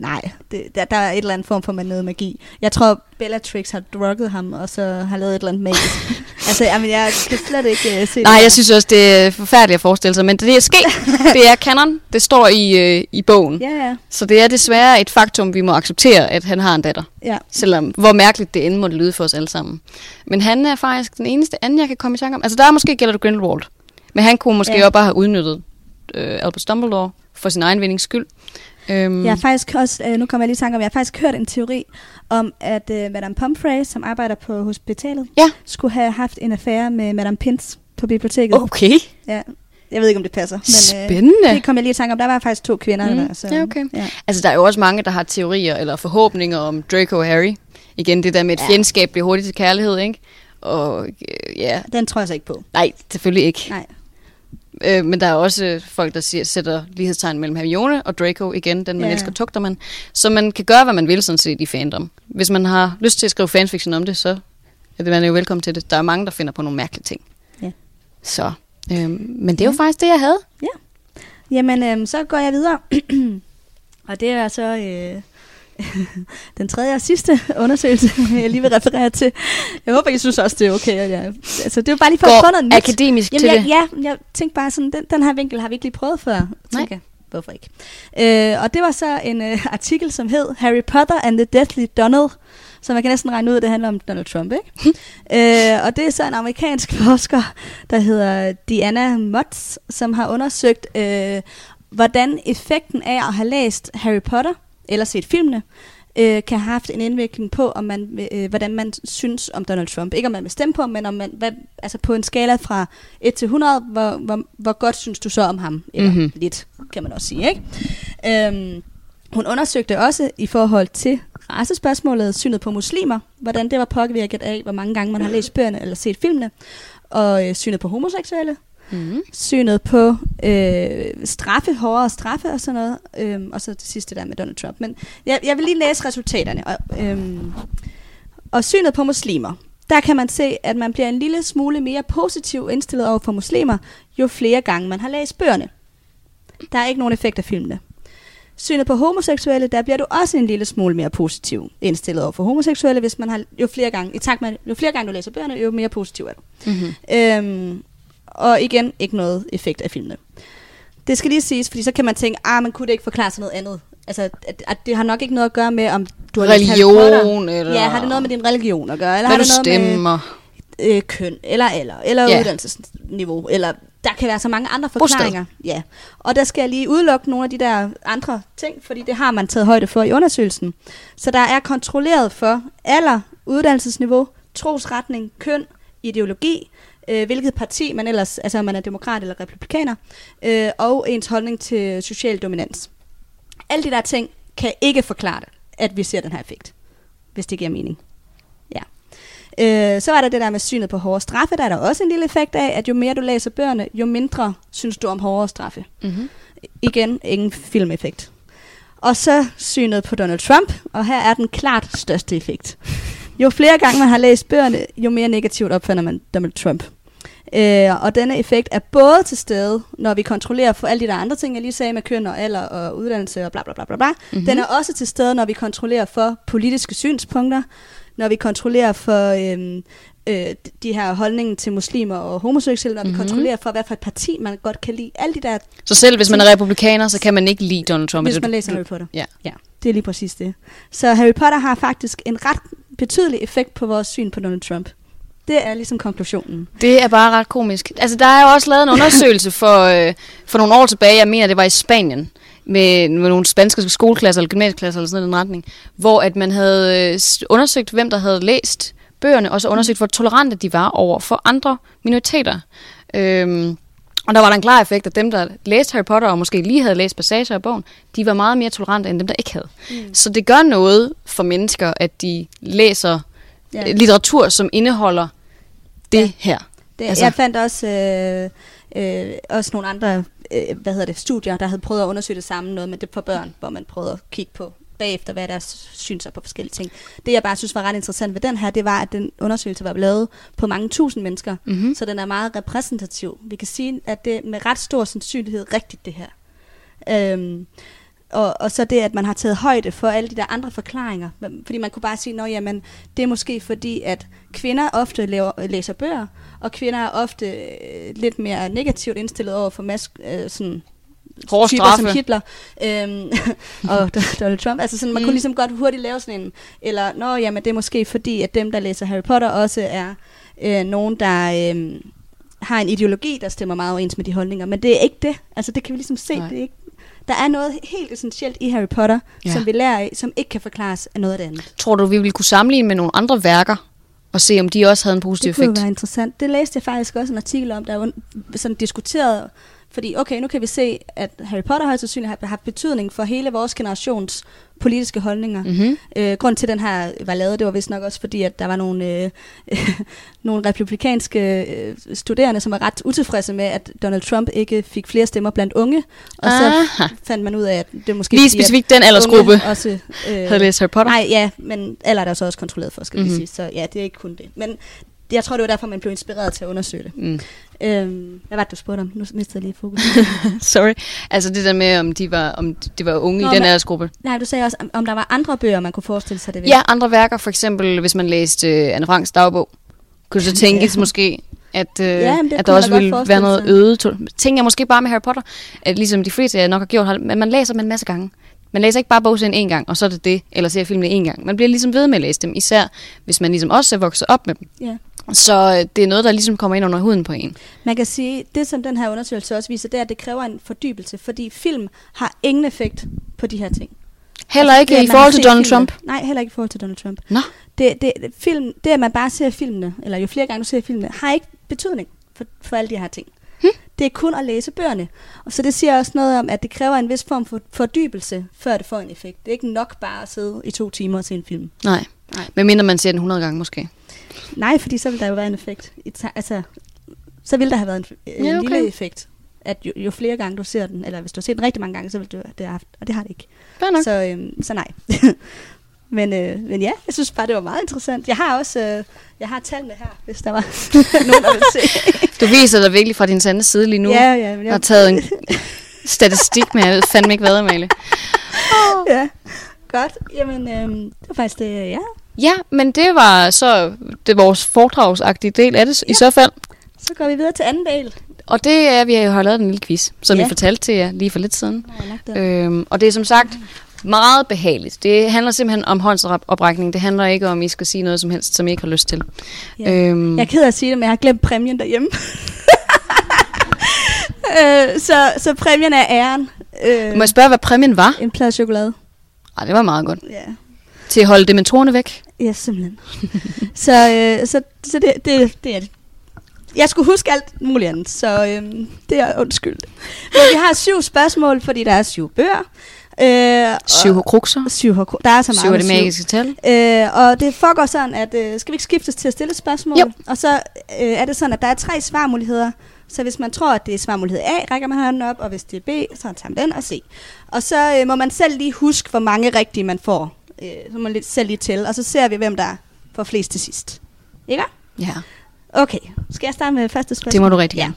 nej, det, der, der er et eller andet form for noget magi. Jeg tror, Bellatrix har drukket ham, og så har lavet et eller andet magisk. altså, jamen, jeg kan slet ikke uh, se Nej, det jeg synes også, det er forfærdeligt at forestille sig, men det er sket. det er canon. Det står i, uh, i bogen. Ja, ja. Så det er desværre et faktum, vi må acceptere, at han har en datter. Ja. Selvom, hvor mærkeligt det end må lyde for os alle sammen. Men han er faktisk den eneste anden, jeg kan komme i tanke om. Altså, der er måske Gellert Grindelwald. Men han kunne måske ja. også bare have udnyttet uh, Albus Dumbledore for sin egen vindings skyld. Um, jeg har faktisk også, øh, nu kommer jeg lige i tanke om, jeg har faktisk hørt en teori om, at øh, Madame Pomfrey, som arbejder på hospitalet, ja. skulle have haft en affære med Madame Pins på biblioteket. Okay. Ja. Jeg ved ikke, om det passer. Men, Spændende. Øh, det kom jeg lige i tanke om. Der var faktisk to kvinder mm. der. Så, ja, okay. Ja. Altså, der er jo også mange, der har teorier eller forhåbninger om Draco og Harry. Igen, det der med et ja. fjendskab bliver hurtigt til kærlighed, ikke? Og øh, ja. Den tror jeg så ikke på. Nej, selvfølgelig ikke. Nej. Øh, men der er også folk, der siger, sætter lighedstegn mellem Hermione og Draco igen, den man ja. elsker, tugter man. Så man kan gøre, hvad man vil sådan set i fandom. Hvis man har lyst til at skrive fanfiction om det, så er det man er jo velkommen til det. Der er mange, der finder på nogle mærkelige ting. Ja. Så, øh, men det er jo ja. faktisk det, jeg havde. Ja. Jamen, øh, så går jeg videre. og det er så... Øh den tredje og sidste undersøgelse, jeg lige vil referere til. Jeg håber, I synes også, det er okay. At jeg, altså, det er bare lige for Går at få noget nyt. akademisk Jamen, til jeg, det. Ja, jeg tænkte bare sådan, den, den her vinkel har vi ikke lige prøvet før. Nej. Jeg, hvorfor ikke? Øh, og det var så en øh, artikel, som hed Harry Potter and the Deathly Donald, så man kan næsten regne ud, at det handler om Donald Trump, ikke? øh, og det er så en amerikansk forsker, der hedder Diana Motz, som har undersøgt, øh, hvordan effekten af at have læst Harry Potter eller set filmene, øh, kan have haft en indvirkning på, om man, øh, hvordan man synes om Donald Trump. Ikke om man vil stemme på men om man, hvad, altså på en skala fra 1 til 100, hvor, hvor, hvor godt synes du så om ham? Eller mm-hmm. lidt, kan man også sige. Ikke? Øhm, hun undersøgte også i forhold til racespørgsmålet, synet på muslimer, hvordan det var påvirket af, hvor mange gange man har læst bøgerne eller set filmene, og øh, synet på homoseksuelle, mm. synet på øh, straffe, hårdere straffe og sådan noget, øhm, og så det sidste der med Donald Trump. Men jeg, jeg vil lige læse resultaterne. Og, øhm, og synet på muslimer. Der kan man se, at man bliver en lille smule mere positiv indstillet over for muslimer, jo flere gange man har læst bøgerne. Der er ikke nogen effekt af filmene. Synet på homoseksuelle, der bliver du også en lille smule mere positiv indstillet over for homoseksuelle, hvis man har jo flere gange, i takt med, jo flere gange du læser bøgerne, jo mere positiv er du. Mm-hmm. Øhm, og igen, ikke noget effekt af filmene. Det skal lige siges, fordi så kan man tænke, ah, man kunne det ikke forklare sig noget andet. Altså, at, at det har nok ikke noget at gøre med, om du har religion, eller... Ja, har det noget med din religion at gøre? Eller Hvad har det du noget stemmer. Med, øh, køn, eller eller, eller Ja. uddannelsesniveau, eller der kan være så mange andre forklaringer. Ja. Og der skal jeg lige udelukke nogle af de der andre ting, fordi det har man taget højde for i undersøgelsen. Så der er kontrolleret for alder, uddannelsesniveau, trosretning, køn, ideologi, øh, hvilket parti man ellers, altså om man er demokrat eller republikaner, øh, og ens holdning til social dominans. Alle de der ting kan ikke forklare det, at vi ser den her effekt, hvis det giver mening. Ja. Øh, så var der det der med synet på hårde straffe. Der er der også en lille effekt af, at jo mere du læser bøgerne, jo mindre synes du om hårde straffe. Mm-hmm. Igen, ingen filmeffekt. Og så synet på Donald Trump, og her er den klart største effekt. Jo flere gange man har læst bøgerne, jo mere negativt opfatter man Donald Trump. Øh, og denne effekt er både til stede, når vi kontrollerer for alle de der andre ting, jeg lige sagde med køn og alder og uddannelse og bla bla bla bla. bla. Mm-hmm. Den er også til stede, når vi kontrollerer for politiske synspunkter, når vi kontrollerer for øhm, øh, de her holdninger til muslimer og homoseksuelle, når mm-hmm. vi Mhm. kontrollerer for, hvad for et parti man godt kan lide. Alle de der, Så selv hvis man er republikaner, så kan man ikke lide Donald Trump. hvis man læser Harry Potter. Ja. ja. Det er lige præcis det. Så Harry Potter har faktisk en ret betydelig effekt på vores syn på Donald Trump. Det er ligesom konklusionen. Det er bare ret komisk. Altså, der er jo også lavet en undersøgelse for, øh, for nogle år tilbage, jeg mener, det var i Spanien, med, med nogle spanske skoleklasser eller gymnasieklasser eller sådan noget i den retning, hvor at man havde øh, undersøgt, hvem der havde læst bøgerne, og så undersøgt, hvor tolerante de var over for andre minoriteter. Øhm, og der var der en klar effekt, at dem, der læste Harry Potter, og måske lige havde læst passager af bogen, de var meget mere tolerante end dem, der ikke havde. Mm. Så det gør noget for mennesker, at de læser Ja. litteratur, som indeholder det Ja. her. Det, Altså-. Jeg fandt også, øh, øh, også nogle andre øh, hvad hedder det, studier, der havde prøvet at undersøge det samme, noget med det for børn, hvor man prøvede at kigge på bagefter, hvad deres synes er på forskellige ting. Det jeg bare synes var ret interessant ved den her, det var, at den undersøgelse var lavet på mange tusind mennesker, Mm-hmm. så den er meget repræsentativ. Vi kan sige, at det er med ret stor sandsynlighed rigtigt det her. Øhm, og, og så det, at man har taget højde for alle de der andre forklaringer. Fordi man kunne bare sige, at jamen, det er måske fordi, at kvinder ofte laver, læser bøger, og kvinder er ofte øh, lidt mere negativt indstillet over for mas- øh, sådan, Hårde typer straffe. som Hitler øhm, og Donald Trump. Altså sådan, man mm. Kunne ligesom godt hurtigt lave sådan en, eller nå, jamen det er måske fordi, at dem, der læser Harry Potter, også er øh, nogen, der øh, har en ideologi, der stemmer meget overens med de holdninger. Men det er ikke det. Altså det kan vi ligesom se. Nej. Det er ikke, der er noget helt essentielt i Harry Potter, ja. Som vi lærer af, som ikke kan forklares af noget af det andet. Tror du, vi ville kunne sammenligne med nogle andre værker, og se, om de også havde en positiv Det kunne effekt? være interessant. Det læste jeg faktisk også en artikel om, der sådan diskuterede, fordi okay, nu kan vi se, at Harry Potter har sandsynligt har haft betydning for hele vores generations politiske holdninger. Mm. Mm-hmm. Øh, grund til, at den her var lavet, det var vist nok også fordi, at der var nogle, øh, nogle republikanske øh, studerende, som var ret utilfredse med, at Donald Trump ikke fik flere stemmer blandt unge. Og så Aha. fandt man ud af, at det måske Lige specifikt den aldersgruppe også, øh, havde læst Harry Potter. Nej, ja, men alder er der så også kontrolleret for, skal mm-hmm. Mhm. vi sige. Så ja, det er ikke kun det. Men jeg tror, det var derfor, man blev inspireret til at undersøge det. Mm. Øhm, hvad var det, du spurgte om? Nu mistede jeg lige fokus. Sorry. Altså det der med, om de var, om de var unge Nå, i den aldersgruppe. Nej, du sagde også, om, der var andre bøger, man kunne forestille sig det ved. Ja, andre værker, for eksempel hvis man læste øh, Anne Franks dagbog, kunne du så tænke Ja. måske, at, øh, Ja, at der også ville være noget øget. Tænker jeg måske bare med Harry Potter, at ligesom de fleste jeg nok har gjort, men man læser dem en masse gange. Man læser ikke bare bogserien en gang, og så er det det, eller ser filmene en gang. Man bliver ligesom ved med at læse dem, især hvis man ligesom også er vokset op med dem. Ja. Så øh, det er noget, der ligesom kommer ind under huden på en. Man kan sige, det som den her undersøgelse også viser, det er, at det kræver en fordybelse, fordi film har ingen effekt på de her ting. Heller Altså, ikke det, i forhold til Donald filmene. Trump. Nej, heller ikke i forhold til Donald Trump. Nå. Det, det, det, film, det, at man bare ser filmene, eller jo flere gange du ser filmene, har ikke betydning for, for alle de her ting. Det er kun at læse bøgerne. Og så det siger også noget om, at det kræver en vis form for fordybelse, før det får en effekt. Det er ikke nok bare at sidde i to timer og se en film. Nej. Nej. Men mindre man ser den 100 gange måske. Nej, fordi så vil der jo være en effekt. Altså, så vil der have været en, en Ja, okay. lille effekt. At jo, jo flere gange du ser den, eller hvis du har set den rigtig mange gange, så vil du det have haft. Og det har det ikke. Så, øhm, så nej. men, øh, men ja, jeg synes bare, det var meget interessant. Jeg har også øh, jeg har tallene her, hvis der var nogen, der vil se. Du viser dig virkelig fra din sande side lige nu. ja, ja, men Jeg jeg, har taget en statistik med, jeg ved fandme ikke hvad, Amalie. ja. Godt. Jamen, øhm, det var faktisk det, ja. Ja, men det var så det var vores foredragsagtige del af det ja. i så fald. Så går vi videre til anden del. Og det er, vi har lavet en lille quiz, som Ja. vi fortalte til jer lige for lidt siden. Jeg. Øhm, og det er som sagt meget behageligt. Det handler simpelthen om håndsoprækning. Det handler ikke om, at I skal sige noget som helst, som I ikke har lyst til. Ja. Øhm, Jeg er ked af at sige det, men jeg har glemt præmien derhjemme. øh, så, så præmien er æren. Øh, Må jeg spørge, hvad præmien var? en plade chokolade. Ej, det var meget godt. Ja. Til at holde dementorerne væk. Ja, simpelthen. så øh, så, så det, det, det er det. Jeg skulle huske alt muligt andet, så øh, det er undskyld. Men vi har syv spørgsmål, fordi der er syv bøger. Øh, Syv krukser. syv hår- Der er så meget Syv er det med magiske tal. Øh, og det foregår sådan, at øh, skal vi ikke skiftes til at stille spørgsmål? Jo. Og så øh, er det sådan, at der er tre svarmuligheder. Så hvis man tror, at det er svarmulighed A, rækker man hånden op, og hvis det er B, så tager man den og C. Og så øh, må man selv lige huske, hvor mange rigtige man får. Øh, så må man lidt selv lige tælle, og så ser vi, hvem der får flest til sidst. Ikke? Ja, Okay, skal jeg starte med første spørgsmål? det må du rigtig Ja.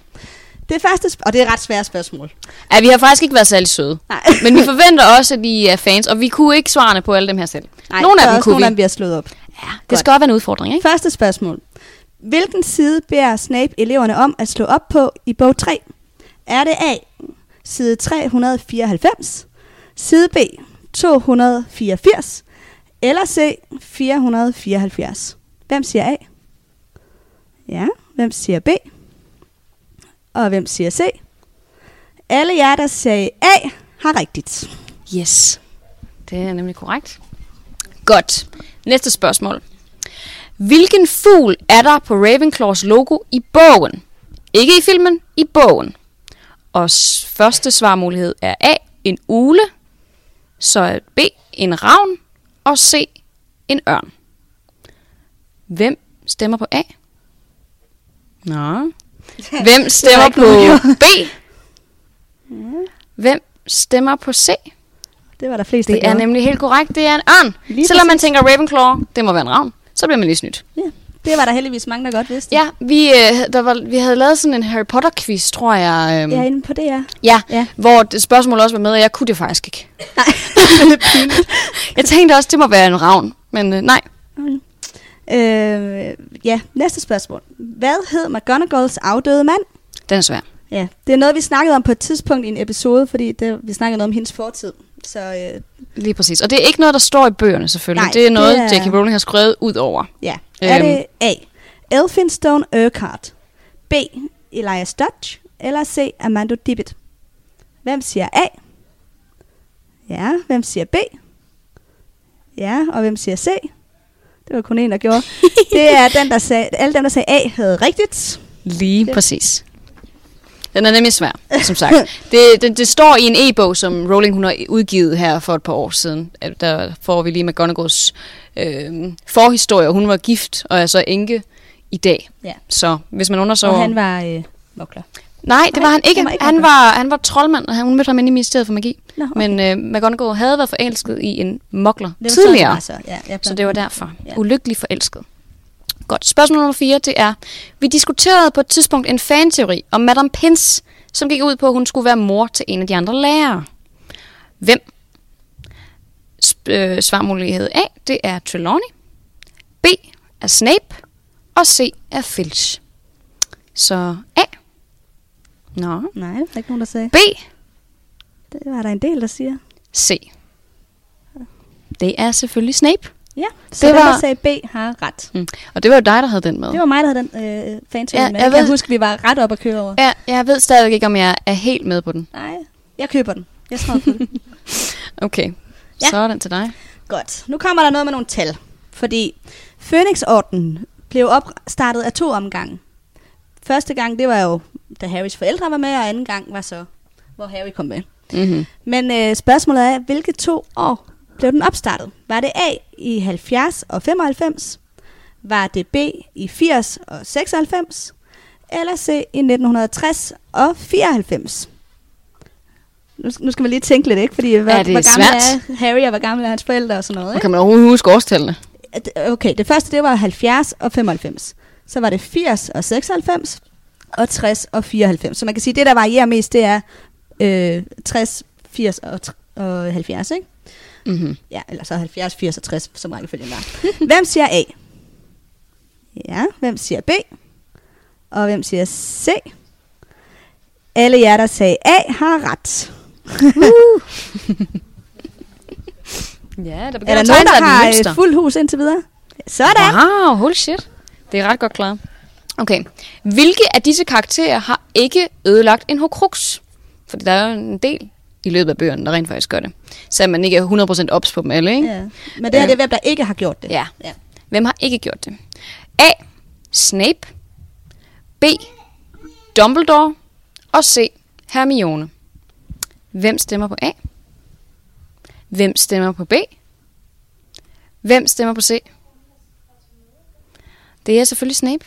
Det første, sp- og det er et ret svært spørgsmål. Ja, vi har faktisk ikke været særlig søde. Nej. Men vi forventer også, at I er fans, og vi kunne ikke svarene på alle dem her selv. Nej, nogle af dem kunne nogle vi. af dem, vi har slået op. Ja, det skal også være en udfordring, ikke? Første spørgsmål. Hvilken side beder Snape eleverne om at slå op på i bog 3? Er det A, side 394, side B, 284, eller C, 474? Hvem siger A? Ja, hvem siger B? Og hvem siger C? Alle jer, der sagde A, har rigtigt. Yes, det er nemlig korrekt. Godt. Næste spørgsmål. Hvilken fugl er der på Ravenclaws logo i bogen? Ikke i filmen, i bogen. Og første svarmulighed er A, en ule, så er B, en ravn, og C, en ørn. Hvem stemmer på A? Nå. Hvem stemmer på B? Hvem stemmer på C? Det var der flest, der Det er gjorde. nemlig helt korrekt. Det er en ørn. Lige Selvom man præcis. tænker Ravenclaw, det må være en ravn, så bliver man lige snydt. Ja, det var der heldigvis mange, der godt vidste. Ja, vi, øh, der var, vi havde lavet sådan en Harry Potter-quiz, tror jeg. Øhm, Jeg er inde på det, ja. ja, Ja. hvor det spørgsmål også var med, og jeg kunne det faktisk ikke. Nej, Jeg tænkte også, det må være en ravn, men øh, nej. Øh, ja, næste spørgsmål. Hvad hed McGonagalls afdøde mand? Den er svær. Ja, det er noget, vi snakkede om på et tidspunkt i en episode, fordi det, vi snakkede noget om hendes fortid. Så øh, Lige præcis. Og det er ikke noget, der står i bøgerne selvfølgelig. Nej, det er noget, det er- J.K. Rowling har skrevet ud over. ja, er Øhm. det A. Elphinstone Urquhart, B. Elias Dodge, eller C. Amando Dibbet? Hvem siger A? Ja, hvem siger B? Ja, og hvem siger C? Det var kun en, der gjorde. det er den, der sagde, alle dem, der sagde A, havde rigtigt. Lige Det- præcis. Den er nemlig svær, som sagt. Det, det, det står i en e-bog, som Rowling hun har udgivet her for et par år siden. Der får vi lige McGonagalls øh, forhistorie. Hun var gift og er så enke i dag. Ja. Så hvis man undersøger... Og han var øh, mokler. Nej, det var han ikke. han var ikke han, var, han var troldmand, og han, hun mødte ham inde i Ministeriet for Magi. Nå, okay. Men øh, McGonagall havde været forelsket i en mokler Det tidligere. Altså. ja, jeg Så det var derfor. Ja. Ulykkelig forelsket. Godt. Spørgsmål nummer 4, det er, vi diskuterede på et tidspunkt en fanteori om Madame Pince, som gik ud på, at hun skulle være mor til en af de andre lærere. Hvem? Sp- øh, svarmulighed A, det er Trelawney. B er Snape. Og C er Filch. Så A. Nå. Nej, det var ikke nogen, der sagde. B. Det var der en del, der siger. C. Det er selvfølgelig Snape. Ja, så Det var- der sagde B, har ret. Mm. Og det var jo dig, der havde den med. Det var mig, der havde den øh, fanteori Ja, med. jeg Jeg kan ved- huske, vi var ret op at køre over. Ja, jeg ved stadig ikke, om jeg er helt med på den. Nej, jeg køber den. Jeg tror på den. Okay, ja. så er den til dig. Godt. Nu kommer der noget med nogle tal. Fordi Phoenix-orden blev opstartet af to omgange. Første gang, det var jo, da Harrys forældre var med, og anden gang var så, hvor Harry kom med. Mm-hmm. Men øh, spørgsmålet er, hvilke to år blev den opstartet? Var det A i 70 og 95? Var det B i 80 og 96? Eller C i 1960 og 94? Nu, nu skal man lige tænke lidt, ikke? Fordi hvor, Er det hvor gammel svært? er Harry, og hvor gammel er hans forældre og sådan noget, Og ikke? kan man overhovedet huske årstallene? Okay, det første det var 70 og 95. Så var det 80 og 96 og 60 og 94. Så man kan sige, at det, der varierer mest, det er øh, 60, 80 og, og 70, ikke? Mm-hmm. Ja, eller så 70, 80 og 60, som rækkefølgen var. hvem siger A? Ja, hvem siger B? Og hvem siger C? Alle jer, der sagde A, har ret. Ja, der Er der nogen, der har et fuldt hus indtil videre? Sådan. Wow, holy shit. Det er ret godt klaret. Okay. Hvilke af disse karakterer har ikke ødelagt en Horcrux? Fordi der er jo en del i løbet af bøgerne, der rent faktisk gør det. Så man ikke er 100% ops på dem alle, ikke? Ja. Men det her det er hvem, der ikke har gjort det. Ja. ja. Hvem har ikke gjort det? A. Snape. B. Dumbledore. Og C. Hermione. Hvem stemmer på A? Hvem stemmer på B? Hvem stemmer på C? Det er selvfølgelig Snape.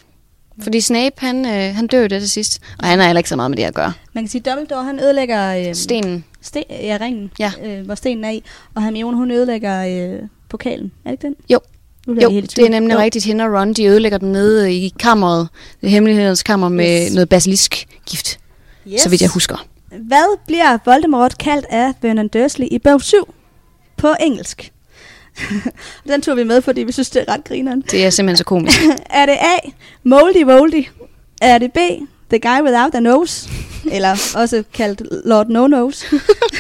Fordi Snape, han, øh, han dør jo det til sidst. Og han har heller ikke så meget med det at gøre. Man kan sige, at Dumbledore han ødelægger øh, Stenen. sten, ja, ringen, Ja. Øh, hvor stenen er i. Og Hermione, hun ødelægger øh, pokalen. Er det ikke den? Jo. Nu Jo, det tvivl. er nemlig Jo. rigtigt. Hende og Ron, de ødelægger den nede i kammeret. Det er hemmelighedens kammer med Yes. noget basilisk-gift, Yes. så vidt jeg husker. Hvad bliver Voldemort kaldt af Vernon Dursley i bog 7 på engelsk? Den tog vi med, fordi vi synes, det er ret grineren. Det er simpelthen så komisk. er det A, Moldy Voldy? Er det B, The Guy Without a Nose? Eller også kaldt Lord No Nose?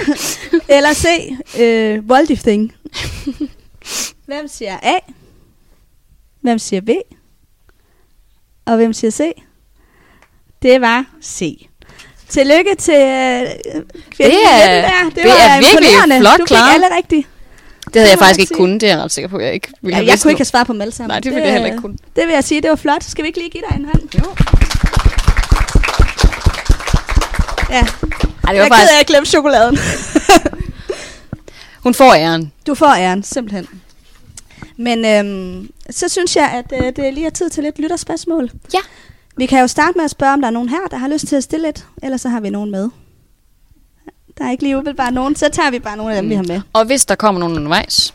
Eller C, uh, Voldy Thing? Hvem siger A? Hvem siger B? Og hvem siger C? Det var C. Tillykke til øh, kvinden Det er- midten der. Det, det var er virkelig imponerende. flot Du fik alle rigtigt. Det havde jeg faktisk jeg ikke sige. kunnet. Det er jeg ret sikker på, jeg ikke ville Ja, jeg kunne ikke have nu. svaret på dem alle sammen. Nej, det ville jeg heller ikke kunne. Det vil jeg sige, det var flot. Skal vi ikke lige give dig en hånd? Jo. Ja, Ej, det jeg var af, faktisk... at jeg glemte chokoladen. Hun får æren. du får æren, simpelthen. Men øhm, så synes jeg, at øh, det lige er tid til lidt lytterspørgsmål. Ja. Vi kan jo starte med at spørge, om der er nogen her, der har lyst til at stille et, ellers så har vi nogen med. Der er ikke lige umiddelbart nogen, så tager vi bare nogle af dem, vi har med. Og hvis der kommer nogen undervejs,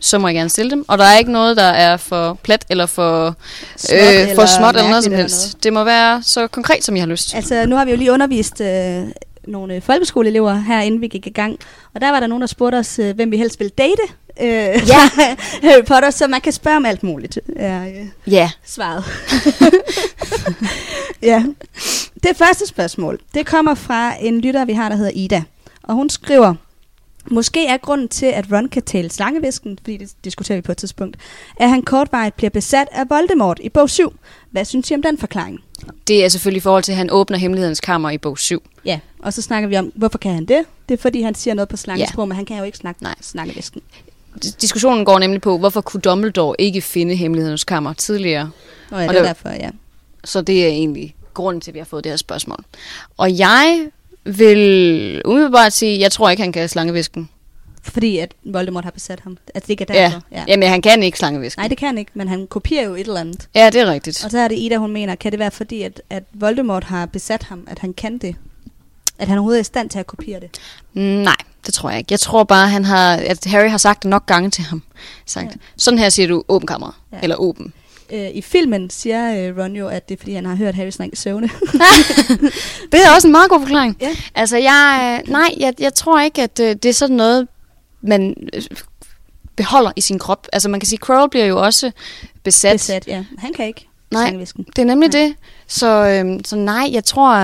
så må jeg gerne stille dem. Og der er ikke noget, der er for plat eller for Småt øh, eller for småt eller noget som helst. Det må være så konkret, som jeg har lyst. Altså, nu har vi jo lige undervist øh, nogle øh, folkeskoleelever her, inden vi gik i gang. Og der var der nogen, der spurgte os, øh, hvem vi helst ville date. Øh, ja. Harry Potter, så man kan spørge om alt muligt. Er, øh, Ja. svaret. ja. Det første spørgsmål, det kommer fra en lytter, vi har, der hedder Ida. Og hun skriver, Måske er grunden til, at Ron kan tale slangevisken, fordi det diskuterer vi på et tidspunkt, at han kortvarigt bliver besat af Voldemort i bog 7. Hvad synes I om den forklaring? Det er selvfølgelig i forhold til, at han åbner hemmelighedens kammer i bog 7. Ja, og så snakker vi om, hvorfor kan han det? Det er fordi, han siger noget på slangesprog, Ja. men han kan jo ikke snakke Nej. snakkevæsken. Dis- Diskussionen går nemlig på, hvorfor kunne Dumbledore ikke finde hemmelighedens kammer tidligere? Nå ja, Og det er derfor, ja. Så det er egentlig grunden til, at vi har fået det her spørgsmål. Og jeg vil umiddelbart sige, jeg tror ikke, han kan slangevisken. Fordi at Voldemort har besat ham. Altså, det ikke er Ja. derfor. Ja. Jamen, han kan ikke slangevisken. Nej, det kan han ikke, men han kopierer jo et eller andet. Ja, det er rigtigt. Og så er det Ida, hun mener, kan det være fordi, at, at Voldemort har besat ham, at han kan det? At han overhovedet er i stand til at kopiere det? Mm, Nej, det tror jeg ikke. Jeg tror bare, han har, at Harry har sagt det nok gange til ham. Sagt, Ja. sådan her siger du åben kammer. Ja. Ja. Eller åben. Øh, I filmen siger øh, Ron jo, at det er fordi, han har hørt Harry snakke i søvne. Det er også en meget god forklaring. Ja. Altså, jeg, øh, nej, jeg, jeg tror ikke, at øh, det er sådan noget, man øh, beholder i sin krop. Altså, man kan sige, Quirrell bliver jo også besat. besat, ja. Han kan ikke. Nej. Det er nemlig Nej. det. Så, øhm, så nej, jeg tror,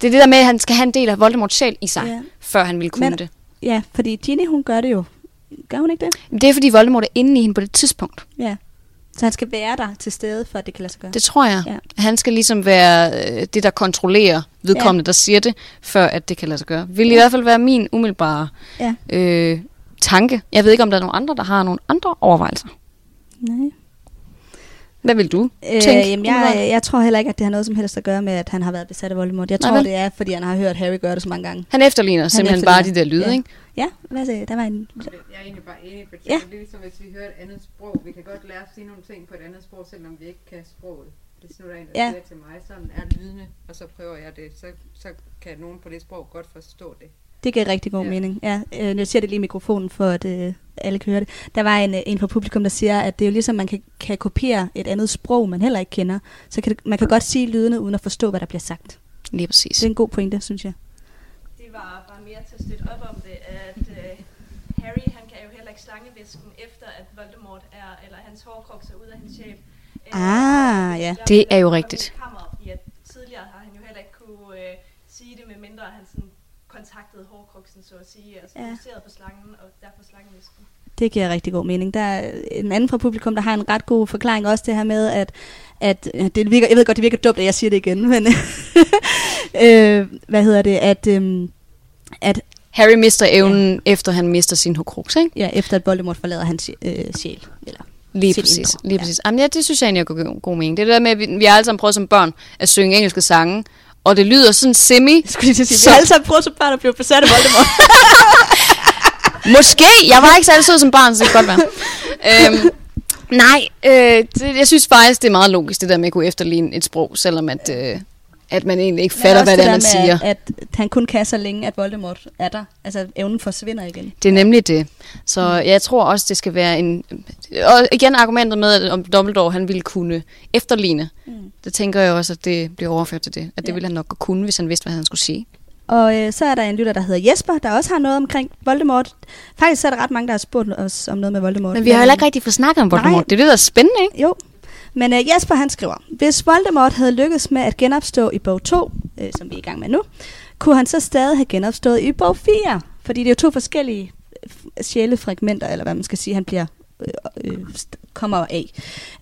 det er det der med, at han skal have en del af Voldemorts sjæl i sig, Ja. før han ville kunne Men- det. Ja, fordi Ginny, hun gør det jo. Gør hun ikke det? Det er, fordi Voldemort er inde i hende på det tidspunkt. Ja. Så han skal være der til stede, for at det kan lade sig gøre. Det tror jeg. Ja. Ja. Han skal ligesom være øh, det, der kontrollerer vedkommende, ja. der siger det, før at det kan lade sig gøre. Vil i hvert fald være min umiddelbare Ja. øh, tanke. Jeg ved ikke, om der er nogen andre, der har nogle andre overvejelser. Nej. Hvad vil du Øh, tænke? jamen, jeg, jeg tror heller ikke, at det har noget som helst at gøre med, at han har været besat af Voldemort. Jeg Nej, tror, vel? det er, fordi han har hørt Harry gøre det så mange gange. Han efterligner han simpelthen efterligner. bare de der lyde, Ja. ikke? Ja, hvad sagde jeg? Der var en... Jeg er egentlig bare enig, for Ja. ja. det er ligesom hvis vi hører et andet sprog. Vi kan godt lære at sige nogle ting på et andet sprog, selvom vi ikke kan sproget. Hvis nu der er en, der Ja. ja. siger til mig, sådan er lydende, og så prøver jeg det, så, så kan nogen på det sprog godt forstå det. Det giver rigtig god ja. Mening. Ja, øh, jeg siger det lige i mikrofonen, for at øh, alle kan høre det. Der var en, øh, en fra publikum, der siger, at det er jo ligesom, man kan, kan kopiere et andet sprog, man heller ikke kender. Så kan det, man kan godt sige lydene, uden at forstå, hvad der bliver sagt. Lige præcis. Det er en god pointe, synes jeg. Det var bare mere til at støtte op om det, at øh, Harry, han kan jo heller ikke slangevisken efter, at Voldemort er, eller hans hårkroks er ude af hans sjæl. Ah, ja. Det er jo rigtigt. det kommer, fordi at tidligere har han jo heller ikke kunne øh, sige det, med mindre han sådan kontaktede hårkroksen, så at sige, altså Ja. ja. fokuseret på slangen, og derfor slangevisken. Det giver rigtig god mening. Der er en anden fra publikum, der har en ret god forklaring også det her med, at, at øh, det virker, jeg ved godt, det virker dumt, at jeg siger det igen, men øh, hvad hedder det, at, øhm, at Harry mister evnen, ja. efter han mister sin Horcrux, ikke? Ja, efter at Voldemort forlader hans øh, sjæl. Eller Lige præcis. indre. Lige Ja. præcis. Jamen, ja, det synes jeg egentlig er god, god mening. Det er det der med, at vi, vi har alle sammen prøvet som børn at synge engelske sange, og det lyder sådan semi. Jeg skulle lige sige, Så- vi alle sammen prøvet som børn at blive besat af Voldemort. Måske. Jeg var ikke særlig sød som barn, så det kan godt være. øhm, nej, øh, det, jeg synes faktisk, det er meget logisk, det der med at kunne efterligne et sprog, selvom at, øh, at man egentlig ikke fatter, hvad det er, man siger. At, at han kun kan så længe, at Voldemort er der. Altså, evnen forsvinder igen. Det er nemlig det. Så jeg tror også, det skal være en... Og igen argumentet med, at om Dumbledore han ville kunne efterligne. Mm. Det tænker jeg også, at det bliver overført til det. At det Ja. ville han nok kunne, hvis han vidste, hvad han skulle sige. Og øh, så er der en lytter, der hedder Jesper, der også har noget omkring Voldemort. Faktisk så er der ret mange, der har spurgt os om noget med Voldemort. Men vi har heller ikke rigtig fået snakket om Voldemort. Nej. Det er det, der er spændende, ikke? Jo, men øh, Jesper han skriver, hvis Voldemort havde lykkes med at genopstå i bog 2, øh, som vi er i gang med nu, kunne han så stadig have genopstået i bog 4? Fordi det er jo to forskellige øh, sjælefragmenter, eller hvad man skal sige, han bliver øh, øh kommer af.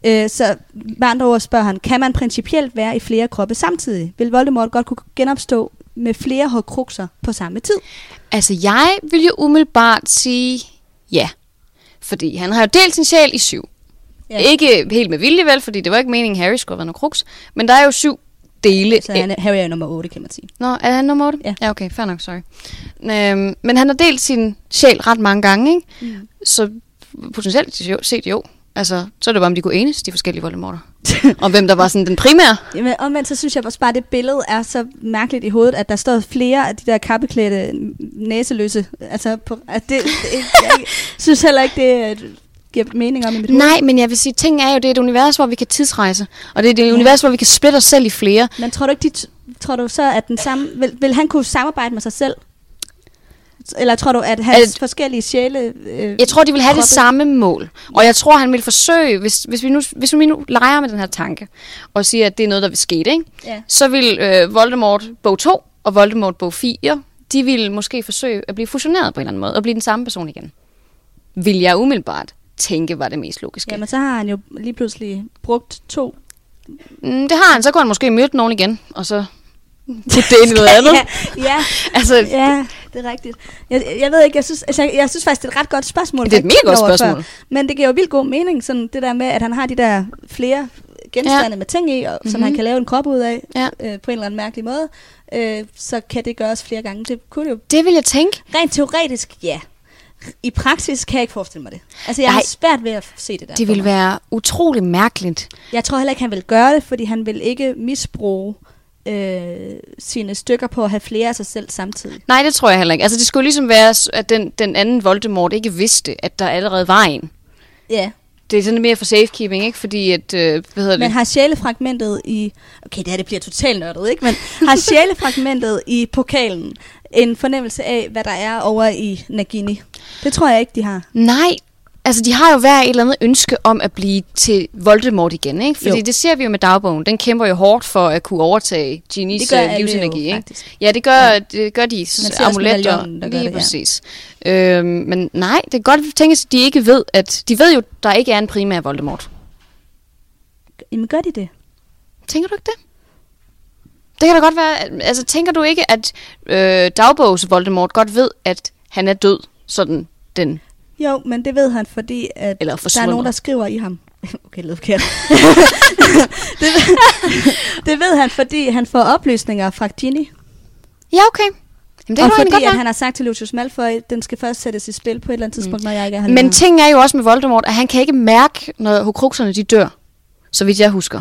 Øh, så med andre ord spørger han, kan man principielt være i flere kroppe samtidig? Vil Voldemort godt kunne genopstå med flere hårdkrukser på samme tid? Altså, jeg vil jo umiddelbart sige ja. Fordi han har jo delt sin sjæl i syv. Ja. Ikke helt med vilje vel, fordi det var ikke meningen, Harry skulle have været noget kruks. Men der er jo syv dele. Så han er, Harry er jo nummer 8, kan man sige. Nå, er han nummer 8? Ja. ja okay, fair nok, sorry. Øhm, men han har delt sin sjæl ret mange gange, ikke? Mm. Så potentielt set jo. Altså, så er det bare, om de kunne enes, de forskellige Voldemorter. og hvem der var sådan den primære. Jamen, omvendt så synes jeg også bare, at det billede er så mærkeligt i hovedet, at der står flere af de der kappeklædte næseløse. Altså, på, at det, det, jeg synes heller ikke, det giver mening om i mit hoved. Nej, men jeg vil sige, ting er jo, det er et univers, hvor vi kan tidsrejse. Og det er et Ja. univers, hvor vi kan splitte os selv i flere. Men tror du ikke, de tror du så, at den samme, vil, vil han kunne samarbejde med sig selv? Eller tror du, at hans At- forskellige sjæle... Øh, Jeg tror, de vil have det kroppe- samme mål. Og jeg tror, han vil forsøge, hvis, hvis, vi nu, hvis vi nu leger med den her tanke, og siger, at det er noget, der vil ske, ikke? Ja. så vil øh, Voldemort bog 2 og Voldemort bog 4, de vil måske forsøge at blive fusioneret på en eller anden måde, og blive den samme person igen. Vil jeg umiddelbart tænke, var det mest logiske. Jamen, så har han jo lige pludselig brugt to Mm, det har han, så kunne han måske myrde nogen igen, og så putte det ind i noget andet. ja, ja, Altså, ja, det er rigtigt. Jeg, jeg ved ikke, jeg synes, altså, jeg, jeg synes faktisk, det er et ret godt spørgsmål. Det er et mega godt spørgsmål. Før. Men det giver jo vildt god mening, sådan det der med, at han har de der flere genstande ja. Med ting i, og, som Mhm. han kan lave en krop ud af, Ja. øh, på en eller anden mærkelig måde. Øh, så kan det gøres flere gange. Det kunne det jo. det vil jeg tænke. Rent teoretisk, ja. I praksis kan jeg ikke forestille mig det. Altså, jeg har Nej. svært ved at se det der. Det vil være utrolig mærkeligt. Jeg tror heller ikke, han vil gøre det, fordi han vil ikke misbruge øh, sine stykker på at have flere af sig selv samtidig. Nej, det tror jeg heller ikke. Altså, det skulle ligesom være, at den, den anden Voldemort ikke vidste, at der allerede var en. Ja, Det er sådan mere for safekeeping, ikke? Fordi at, øh, hvad hedder Men det? har sjælefragmentet i... Okay, det her det bliver totalt nørdet, ikke? Men har sjælefragmentet i pokalen en fornemmelse af, hvad der er over i Nagini? Det tror jeg ikke, de har. Nej, altså de har jo hver et eller andet ønske om at blive til Voldemort igen, ikke? Fordi Jo. det ser vi jo med dagbogen. Den kæmper jo hårdt for at kunne overtage Genies øh, livsenergi, ikke? faktisk. Ja, det gør, ja. det gør de også amuletter. Lige det, ja. præcis. Øhm, men nej, det er godt tænke, at de ikke ved, at de ved jo, der ikke er en primær Voldemort. Jamen, gør de det? Tænker du ikke det? Det kan da godt være, altså tænker du ikke, at øh, dagbogs Voldemort godt ved, at han er død, sådan den, Jo, men det ved han, fordi at eller der er nogen, der skriver i ham. Okay, det forkert. det, ved, det ved han, fordi han får oplysninger fra Ginny. Ja, okay. Jamen, det og fordi at han har sagt til Lucius Malfoy, den skal først sættes i spil på et eller andet tidspunkt, når jeg ikke er her Men ting er jo også med Voldemort, at han kan ikke mærke, når Horcruxerne de dør, så vidt jeg husker.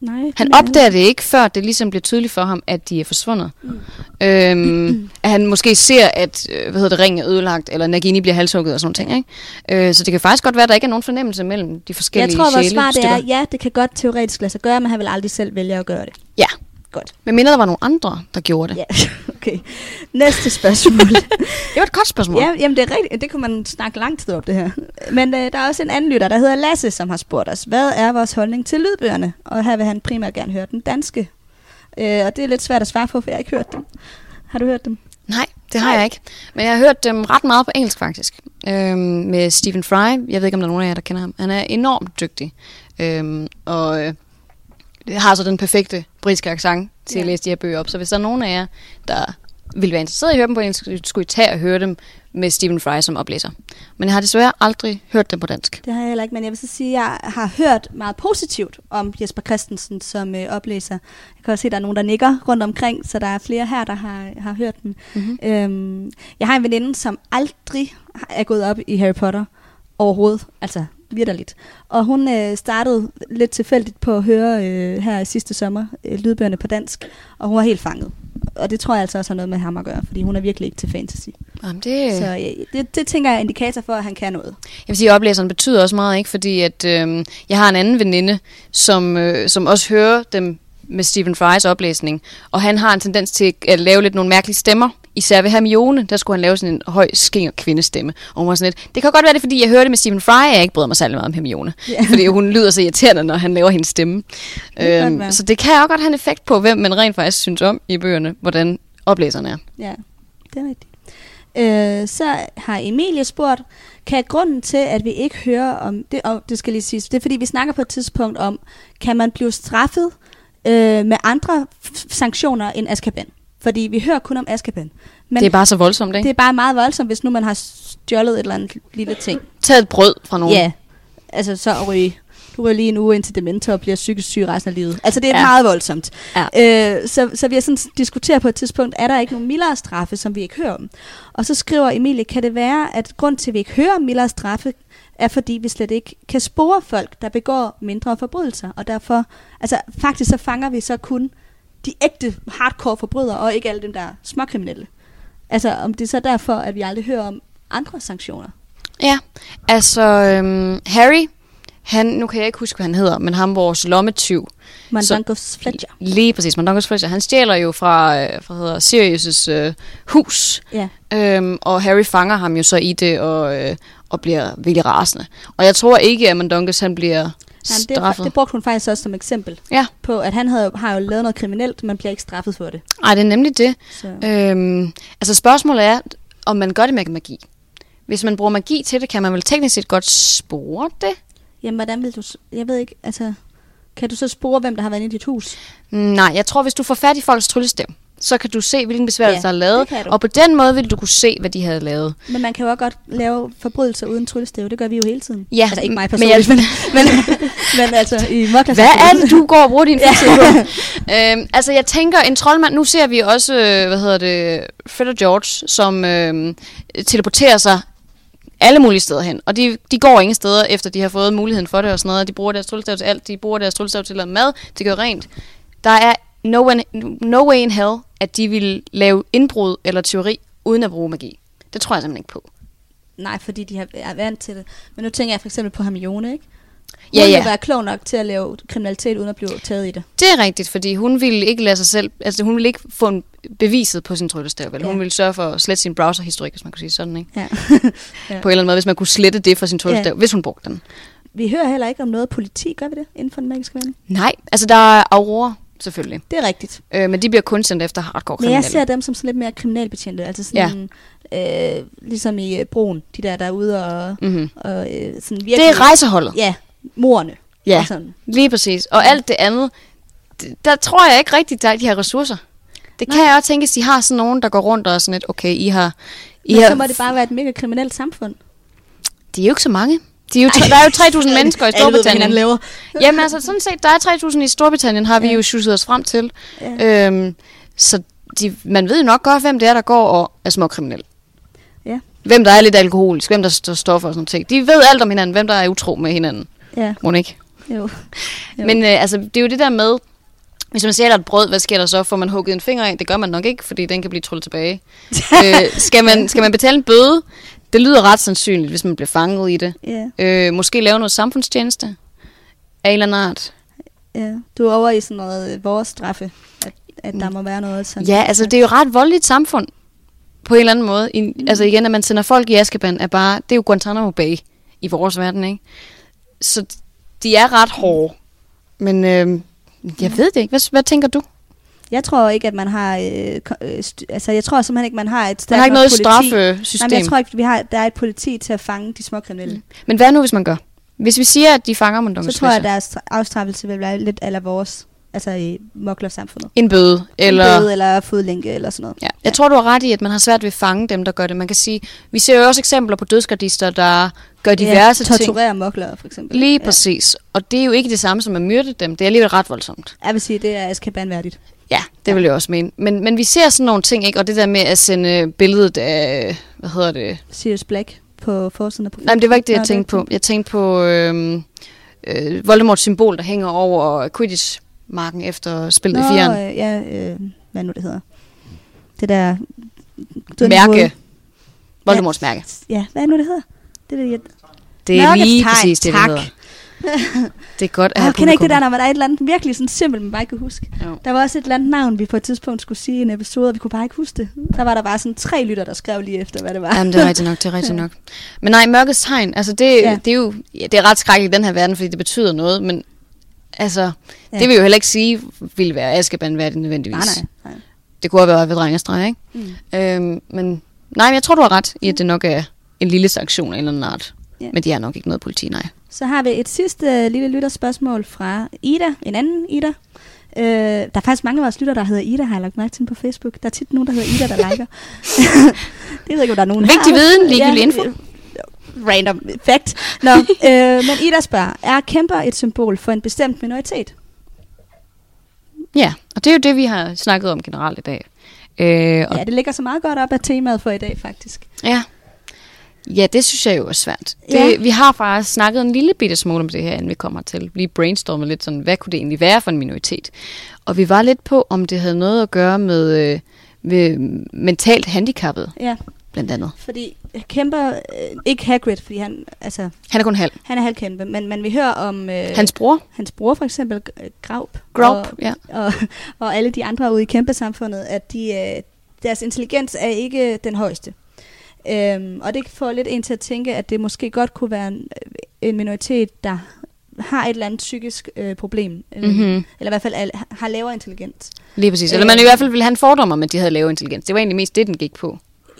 Nej, Han opdager det ikke, før det ligesom bliver tydeligt for ham, at de er forsvundet. Mm. Øhm, at han måske ser, at øh, hvad hedder det, ringen er ødelagt, eller Nagini bliver halshugget og sådan ting. Ikke? Øh, så det kan faktisk godt være, at der ikke er nogen fornemmelse mellem de forskellige Jeg tror, vores svar det er, ja, det kan godt teoretisk lade sig gøre, men han vil aldrig selv vælge at gøre det. Ja, Godt. men mindre der var nogle andre, der gjorde det. Ja, okay. Næste spørgsmål. Det var et godt spørgsmål. ja, jamen det er rigtigt. Det kunne man snakke lang tid om det her. Men øh, der er også en anden lytter, der hedder Lasse, som har spurgt os, hvad er vores holdning til lydbøgerne? Og her vil han primært gerne høre den danske. Øh, og det er lidt svært at svare på, for jeg har ikke hørt dem. Har du hørt dem? Nej, det har jeg ikke. Men jeg har hørt dem ret meget på engelsk faktisk. Øhm, med Stephen Fry. Jeg ved ikke, om der er nogen af jer, der kender ham. Han er enormt dygtig. Øhm, og øh, har så den perfekte britiske accent til Ja. at læse de her bøger op. Så hvis der er nogen af jer, der ville være interesseret i at høre dem på engelsk, skulle I tage og høre dem med Stephen Fry som oplæser. Men jeg har desværre aldrig hørt dem på dansk. Det har jeg heller ikke, men jeg vil så sige, at jeg har hørt meget positivt om Jesper Christensen som øh, oplæser. Jeg kan også se, at der er nogen, der nikker rundt omkring, så der er flere her, der har, har hørt den. Mm-hmm. Øhm, jeg har en veninde, som aldrig er gået op i Harry Potter overhovedet. Altså, vidderligt. Og hun øh, startede lidt tilfældigt på at høre øh, her sidste sommer øh, lydbøgerne på dansk, og hun var helt fanget. Og det tror jeg altså også har noget med ham at gøre, fordi hun er virkelig ikke til fantasy. Jamen, det, Så øh, det, det tænker jeg er indikator for, at han kan noget. Jeg vil sige, at oplæseren betyder også meget, ikke? fordi at, øh, jeg har en anden veninde, som, øh, som også hører dem med Stephen Fry's oplæsning, og han har en tendens til at lave lidt nogle mærkelige stemmer. Især ved Hermione, der skulle han lave sådan en høj skinger kvindestemme. Og hun var sådan lidt, det kan godt være det, fordi jeg hørte det med Stephen Fry, at jeg ikke bryder mig særlig meget om Hermione. Ja. Fordi hun lyder så irriterende, når han laver hendes stemme. være. Øhm, så det kan også godt have en effekt på, hvem man rent faktisk synes om i bøgerne, hvordan oplæseren er. Ja, det er rigtigt. Øh, så har Emilie spurgt, kan grunden til, at vi ikke hører om det, og det skal lige siges, det er fordi, vi snakker på et tidspunkt om, kan man blive straffet øh, med andre sanktioner end Azkaban? Fordi vi hører kun om Azkaban. Men det er bare så voldsomt, ikke? det er bare meget voldsomt, hvis nu man har stjålet et eller andet lille ting. Tag et brød fra nogen. Ja, altså så at ryge. Du ryger lige en uge indtil dementor og bliver psykisk syg resten af livet. Altså det er ja. meget voldsomt. Ja. Øh, så, så vi har sådan diskuteret på et tidspunkt, er der ikke nogen mildere straffe, som vi ikke hører om? Og så skriver Emilie, kan det være, at grund til, at vi ikke hører om mildere straffe, er fordi vi slet ikke kan spore folk, der begår mindre forbrydelser. Og derfor, altså faktisk så fanger vi så kun de ægte hardcore forbrydere, og ikke alle dem, der er småkriminelle. Altså om det er så derfor, at vi aldrig hører om andre sanktioner. Ja, altså øhm, Harry, han, nu kan jeg ikke huske, hvad han hedder, men ham vores lommetyv. Mandangos Fletcher. Lige præcis, Mandongos Fletcher. Han stjæler jo fra, øh, hvad hedder Sirius' øh, hus, Ja. øhm, og Harry fanger ham jo så i det og, øh, og bliver virkelig rasende. Og jeg tror ikke, at Mandongos han bliver Nej, det, straffet. det brugte hun faktisk også som eksempel Ja, på, at han havde, har jo lavet noget kriminelt, men bliver ikke straffet for det. Ej, det er nemlig det. Så. Øhm, altså spørgsmålet er, om man gør det med magi. Hvis man bruger magi til det, kan man vel teknisk set godt spore det? Jamen, hvordan vil du... Jeg ved ikke, altså... Kan du så spore, hvem der har været inde i dit hus? Nej, jeg tror, hvis du får fat i folks tryllestav, så kan du se, hvilken besværgelse Ja, der er lavet. det. Og på den måde vil du kunne se, hvad de havde lavet. Men man kan jo også godt lave forbrydelser uden tryllestav. Det gør vi jo hele tiden. Ja, altså ikke mig personligt, men, men, men, altså i. Hvad er det, du går og bruger din fritid på? øhm, altså, jeg tænker, en troldmand... Nu ser vi også, øh, hvad hedder det, Fred og George, som øh, teleporterer sig alle mulige steder hen. Og de, de går ingen steder, efter de har fået muligheden for det og sådan noget. De bruger deres tryllestav til alt. De bruger deres tryllestav til at lave mad, at gøre rent. Der er no, one, no way in hell, at de vil lave indbrud eller teori, uden at bruge magi. Det tror jeg simpelthen ikke på. Nej, fordi de har- er vant til det. Men nu tænker jeg for eksempel på Hermione, ikke? Hun Ja, ja, ja. vil være klog nok til at lave kriminalitet, uden at blive taget i det. Det er rigtigt, fordi hun ville ikke lade sig selv, altså hun ville ikke få en beviset på sin tryllestav, vel? Ja. Hun ville sørge for at slette sin browserhistorik, hvis man kunne sige sådan, ikke? Ja. Ja. På en eller anden måde, hvis man kunne slette det fra sin tryllestav, Ja. hvis hun brugte den. vi hører heller ikke om noget politi, gør vi det, inden for den magiske verden? Nej, altså der er Aurora, selvfølgelig. Det er rigtigt. Øh, men de bliver kun sendt efter hardcore Men jeg kriminelle. ser dem som sådan lidt mere kriminalbetjente. Altså sådan, ja. øh, ligesom i øh, broen, de der, der er ude og, Mm-hmm. og øh, sådan virkelig... Det er rejseholdet. Ja, morerne. Ja, sådan. lige præcis. Og alt det andet, der tror jeg ikke rigtigt, der er de her ressourcer. Det kan Nej. jeg også tænke, at de har sådan nogen, der går rundt og sådan lidt, okay, I har... I Men har så må det bare være et mega kriminelt samfund. De er jo ikke så mange. De er jo, der er jo 3.000 mennesker i Storbritannien. laver. Jamen altså, sådan set, der er 3.000 i Storbritannien, har vi Ja. jo sjusset os frem til. Ja. Øhm, så de, man ved jo nok godt, hvem det er, der går og er småkriminel. Ja. Hvem der er lidt alkoholisk, hvem der står stoffer og sådan noget. De ved alt om hinanden, hvem der er utro med hinanden. ja, ikke? jo. Jo. Men øh, altså, det er jo det der med, hvis man stjæler et brød, hvad sker der så? Får man hugget en finger af? Det gør man nok ikke, fordi den kan blive trullet tilbage. øh, skal, man, skal man betale en bøde? Det lyder ret sandsynligt, hvis man bliver fanget i det. Ja, Øh, måske lave noget samfundstjeneste af en eller anden art. ja. Du er over i sådan noget øh, vores straffe, at, at der må være noget sådan. Ja, altså det er jo ret voldeligt samfund på en eller anden måde. I, mm. Altså igen, at man sender folk i Azkaban, er bare, det er jo Guantanamo Bay i vores verden, ikke? Så de er ret hårde. Men øh, jeg ved det ikke. Hvad, hvad tænker du? Jeg tror ikke, at man har... Øh, øh, st- altså, jeg tror simpelthen ikke, man har et stærkt er ikke nok noget politi. straffesystem. Nej, men jeg tror ikke, vi har, der er et politi til at fange de små kriminelle. Mm. Men hvad nu, hvis man gør? Hvis vi siger, at de fanger Så Mondongus tror jeg, at deres stra- afstraffelse vil være lidt eller vores. altså i mokler-samfundet. En bøde, eller... En bøde eller fodlænke eller sådan noget. Ja. Jeg tror, du har ret i, at man har svært ved at fange dem, der gør det. Man kan sige, vi ser jo også eksempler på dødsgardister, der gør diverse ja, ting. torturerer moklere, for eksempel. Lige præcis. Og det er jo ikke det samme som at myrde dem. Det er alligevel ret voldsomt. Jeg vil sige, det er Azkaban-værdigt. Ja, det vil jeg også mene. Men, men vi ser sådan nogle ting, ikke? Og det der med at sende billedet af, hvad hedder det? Sirius Black på forsiden af Nej, men det var ikke det, jeg Nå, tænkte på. Jeg tænkte på øhm, øh, Voldemorts symbol, der hænger over Quidditch-marken efter spillet Nå, i fjern. øh, ja, øh, hvad nu det hedder. Det der... i Mærke. Voldemorts mærke. Ja, hvad er nu det hedder? Det er det, jeg... Det er Mørkets lige tegn, præcis det, det tak. hedder. Det er godt at Jeg have kender ikke det der, når der er et eller andet virkelig sådan simpelt, man bare ikke kan huske. Jo. Der var også et eller andet navn, vi på et tidspunkt skulle sige i en episode, og vi kunne bare ikke huske det. Der var der bare sådan tre lytter, der skrev lige efter, hvad det var. Jamen, det er rigtigt nok, det er rigtigt nok. Men nej, mørkets tegn, altså det, Ja. ja. det er jo ja, det er ret skrækkeligt i den her verden, fordi det betyder noget, men altså, Ja. ja. det vil jo heller ikke sige, ville være Askeban værdigt nødvendigvis. nej, nej. nej. Det kunne have været ved drengestreg, ikke? Mm. Øhm, men nej, men jeg tror, du har ret i, at det nok er en lille sanktion af en eller anden art. Ja. Men de er nok ikke noget politi, nej. Så har vi et sidste øh, lille lytterspørgsmål fra Ida, en anden Ida. Øh, der er faktisk mange af vores lytter, der hedder Ida, har jeg lagt mærke til på Facebook. Der er tit nogen, der hedder Ida, der liker. det ved jeg ikke, om der er nogen Vigtig her. viden, ligegyldig info. øh, Random fact. Nå, øh, men Ida spørger, er kæmper et symbol for en bestemt minoritet? Ja, og det er jo det, vi har snakket om generelt i dag. Øh, og Ja, det ligger så meget godt op af temaet for i dag, faktisk. Ja. Ja, det synes jeg jo er svært. Det, Ja. Vi har faktisk snakket en lille bitte smule om det her, inden vi kommer til. Lige brainstormet lidt sådan, hvad kunne det egentlig være for en minoritet? Og vi var lidt på, om det havde noget at gøre med, øh, med mentalt handicappet, Ja, blandt andet. fordi kæmper, øh, ikke Hagrid, fordi han, altså, Han er kun halv. han er halvkæmpe, men, men vi hører om øh, Hans bror, hans bror for eksempel, øh, Graup, Graup, og, ja. og, og alle de andre ude i kæmpesamfundet, at de, øh, deres intelligens er ikke den højeste. Øhm, og det får lidt en til at tænke, at det måske godt kunne være en, en minoritet, der har et eller andet psykisk øh, problem. Øhm, Mhm. Eller i hvert fald al, har lavere intelligens. Lige præcis. Eller Øh. man i hvert fald ville have en fordom om, at de havde lavere intelligens. Det var egentlig mest det, den gik på.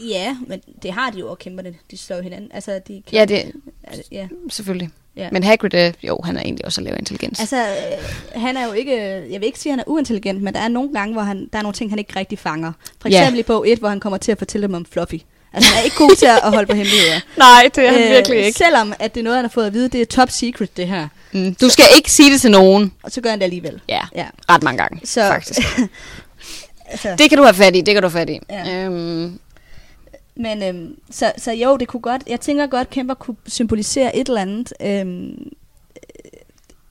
Ja, men det har de jo, og kæmperne, de slår hinanden. Altså, de kan, Ja, det altså, ja. selvfølgelig. Ja. Men Hagrid, er, jo, han er egentlig også lavere intelligens. Altså, øh, han er jo ikke, jeg vil ikke sige, at han er uintelligent, men der er nogle gange, hvor han, der er nogle ting, han ikke rigtig fanger. For Ja. eksempel i bog 1, hvor han kommer til at fortælle dem om Fluffy. Altså, han er ikke god til at holde på hemmeligheder. Nej, det Øh, Selvom at det er noget, han har fået at vide, det er top secret, det her. Mm, du skal ikke sige det til nogen. Og så gør han det alligevel. Ja, Ja. ret mange gange, Så, faktisk. altså, Det kan du have fat i, det kan du have fat i. Ja. Øhm, Men øhm, så, så jo, det kunne godt, jeg tænker godt, kæmper kunne symbolisere et eller andet, øhm,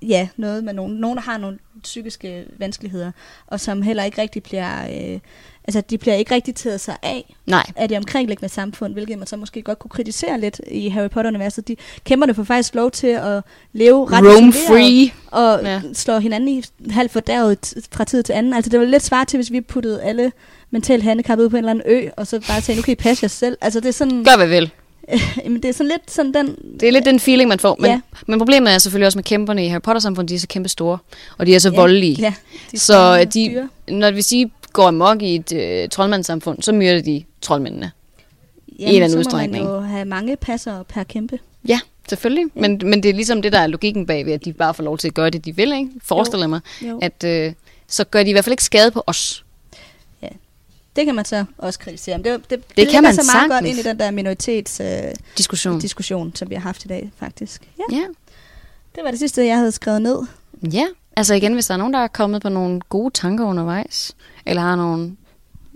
øh, ja, noget med nogen, nogen, der har nogle psykiske vanskeligheder, og som heller ikke rigtig bliver, øh, altså de bliver ikke rigtig taget sig af, nej, af det omkringliggende samfund, hvilket man så måske godt kunne kritisere lidt i Harry Potter-universet. De kæmperne får faktisk lov til at leve ret roam free. og Ja. slår hinanden i halvt fordærvet t- fra tid til anden. Altså det var lidt svært til, hvis vi puttede alle mentalt handicappede ud på en eller anden ø, og så bare sagde, nu kan I passe jer selv. Altså det er sådan, Gør hvad vel. jamen, det er sådan lidt sådan den... Det er lidt den feeling, man får. Men, Ja. men problemet er selvfølgelig også med kæmperne i Harry Potter-samfundet, de er så kæmpe store, og de er så ja, voldelige. Ja, de Så de, styre. når hvis de går amok i et øh, troldmandssamfund, så myrder de troldmændene. Jamen, en eller anden så må udstrækning. man jo have mange passer per kæmpe. Ja, selvfølgelig. Men, men det er ligesom det, der er logikken bagved, at de bare får lov til at gøre det, de vil. Ikke? Forestiller jeg mig, Jo. at øh, så gør de i hvert fald ikke skade på os. Det kan man så også kritisere. Men det, det, det, kan man så meget godt sagtens. ind i den der minoritetsdiskussion, øh, Diskussion. diskussion, som vi har haft i dag, faktisk. Ja, Ja. det var det sidste, jeg havde skrevet ned. ja. Altså igen, hvis der er nogen, der er kommet på nogle gode tanker undervejs, eller har nogle...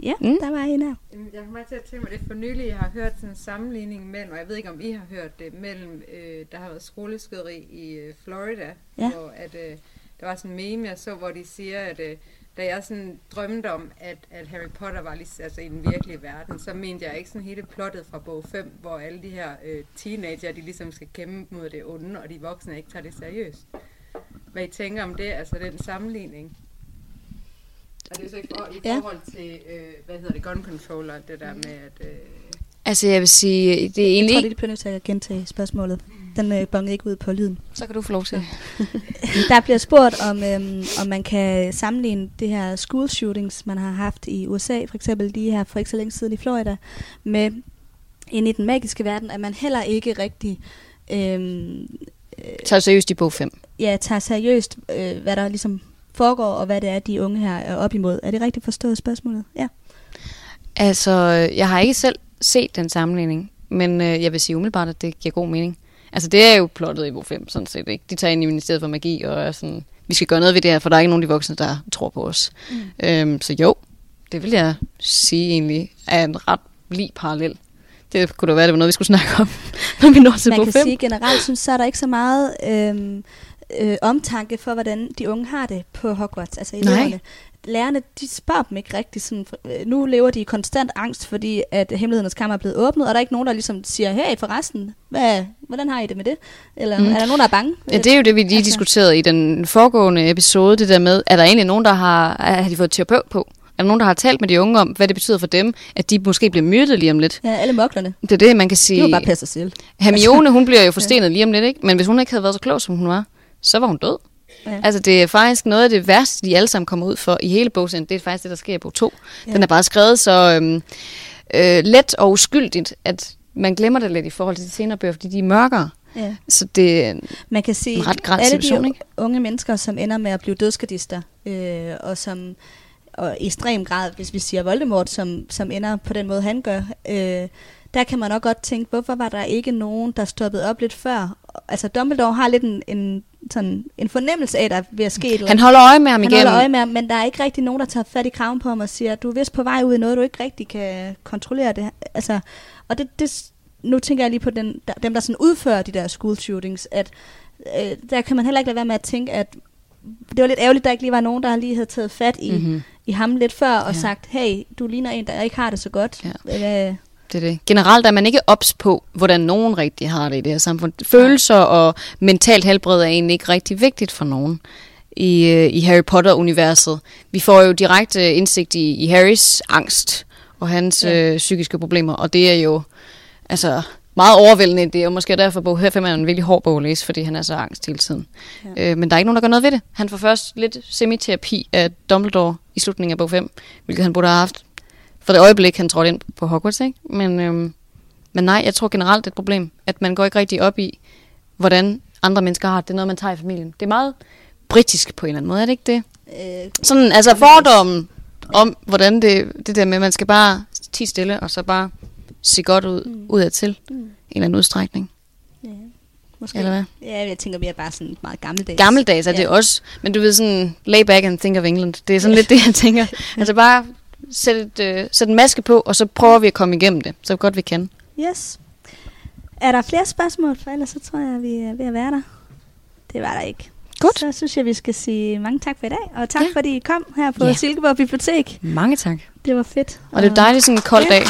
Ja, Mm. der var en. Jamen, Jeg kommer til at tænke mig det for nylig. Jeg har hørt sådan en sammenligning mellem, og jeg ved ikke, om I har hørt det, mellem, øh, der har været skoleskyderi i øh, Florida, Ja. hvor at, øh, der var sådan en meme, jeg så, hvor de siger, at øh, da jeg sådan drømte om, at, at Harry Potter var lige, altså i den virkelige verden, så mente jeg ikke sådan hele plottet fra bog 5, hvor alle de her øh, teenager, de ligesom skal kæmpe mod det onde, og de voksne ikke tager det seriøst. Hvad I tænker om det, altså den sammenligning? Og det er så i, for, i Ja. forhold til, øh, hvad hedder det, gun controller, det der med, at... Øh, Altså jeg vil sige, det er Jeg tror, egentlig det er at gentage spørgsmålet. Den øh, bongede ikke ud på lyden. Så kan du få lov til. Der bliver spurgt, om, øhm, om man kan sammenligne det her school shootings, man har haft i USA, for eksempel de her for ikke så længe siden i Florida, med ind i den magiske verden, at man heller ikke rigtig øhm, Tag seriøst i bog 5. ja, tager seriøst, øh, hvad der ligesom foregår, og hvad det er, de unge her er op imod. Er det rigtigt forstået spørgsmålet? Ja. Altså, jeg har ikke selv set den sammenligning, men øh, jeg vil sige umiddelbart, at det giver god mening. Altså, det er jo plottet i Bo 5, sådan set ikke. De tager ind i Ministeriet for Magi og er sådan, vi skal gøre noget ved det her, for der er ikke nogen af de voksne, der tror på os. Mm. Øhm, så jo, det vil jeg sige egentlig er en ret lige parallel. Det kunne da være, det var noget, vi skulle snakke om, når vi når til Man Bo kan 5. sige generelt, synes, så er der ikke så meget øhm, øh, omtanke for, hvordan de unge har det på Hogwarts, altså Nej. Lærerne, de spørger dem ikke rigtigt. Sådan, øh, nu lever de i konstant angst, fordi at hemmelighedernes kammer er blevet åbnet, og der er ikke nogen, der ligesom siger, hey forresten, hvad, hvordan har I det med det? Eller Mm. er der nogen, der er bange? Ja, det er jo det, vi lige Altså- diskuterede i den foregående episode, det der med, er der egentlig nogen, der har, har de fået terapeut på? Er der nogen, der har talt med de unge om, hvad det betyder for dem, at de måske bliver myrdet lige om lidt? Ja, alle moklerne. Det er det, man kan sige. må bare passe sig selv. Hermione, hun bliver jo forstenet lige om lidt, ikke? Men hvis hun ikke havde været så klog, som hun var, så var hun død. Ja. Altså, det er faktisk noget af det værste, de alle sammen kommer ud for i hele bogserien. Det er faktisk det, der sker i bog 2. Ja. Den er bare skrevet så øhm, øh, let og uskyldigt, at man glemmer det lidt i forhold til de senere bøger, fordi de er mørkere. Ja. Så det, Man kan sige, En ret grel alle de ikke? unge mennesker, som ender med at blive dødskadister, øh, og som og i ekstrem grad, hvis vi siger Voldemort, som, som ender på den måde, han gør, øh, der kan man nok godt tænke, hvorfor var der ikke nogen, der stoppede op lidt før? Altså Dumbledore har lidt en, en, sådan, en fornemmelse af, at der er ved at ske et eller han holder øje med ham han igennem. holder øje med ham, men der er ikke rigtig nogen, der tager fat i kraven på ham og siger, du er vist på vej ud i noget, du ikke rigtig kan kontrollere det. Altså, og det, det, nu tænker jeg lige på den, der, dem, der sådan udfører de der school shootings, at øh, der kan man heller ikke lade være med at tænke, at det var lidt ærgerligt, at der ikke lige var nogen, der lige havde taget fat i, mm-hmm. I ham lidt før og ja. sagt, hey, du ligner en, der ikke har det så godt. Ja. Øh, Det er det. Generelt er man ikke ops på, hvordan nogen rigtig har det i det her samfund. Følelser og mentalt helbred er egentlig ikke rigtig vigtigt for nogen i, øh, i Harry Potter-universet. Vi får jo direkte indsigt i, i Harrys angst og hans Ja. øh, psykiske problemer, og det er jo altså meget overvældende. Det er jo måske derfor, bog 5 er en virkelig hård bog at læse, fordi han er så angst hele tiden. Ja. Øh, men der er ikke nogen, der gør noget ved det. Han får først lidt semiterapi af Dumbledore i slutningen af bog 5, hvilket han burde have haft for det øjeblik, han trådte ind på Hogwarts. Ikke? Men, øhm, men nej, jeg tror generelt, det er et problem, at man går ikke rigtig op i, hvordan andre mennesker har det. Det er noget, man tager i familien. Det er meget britisk på en eller anden måde, er det ikke det? øh, Sådan, altså fordommen om, hvordan det, det der med, at man skal bare tige stille, og så bare se godt ud, Mm. udad til mm, en eller anden udstrækning. ja, måske. Eller hvad? Ja, jeg tænker mere bare sådan meget gammeldags. Gammeldags er det Ja. også, men du ved sådan, lay back and think of England. Det er sådan lidt det, jeg tænker. Altså bare sæt, et, øh, sæt en maske på, og så prøver vi at komme igennem det, så godt vi kan. Yes. Er der flere spørgsmål? For ellers så tror jeg, at vi er ved at være der. Det var der ikke. Godt. Så synes jeg, vi skal sige mange tak for i dag. Og tak, Ja. fordi I kom her på Ja. Silkeborg Bibliotek. Mange tak. Det var fedt. Og det er dejligt sådan en kold Ja. dag.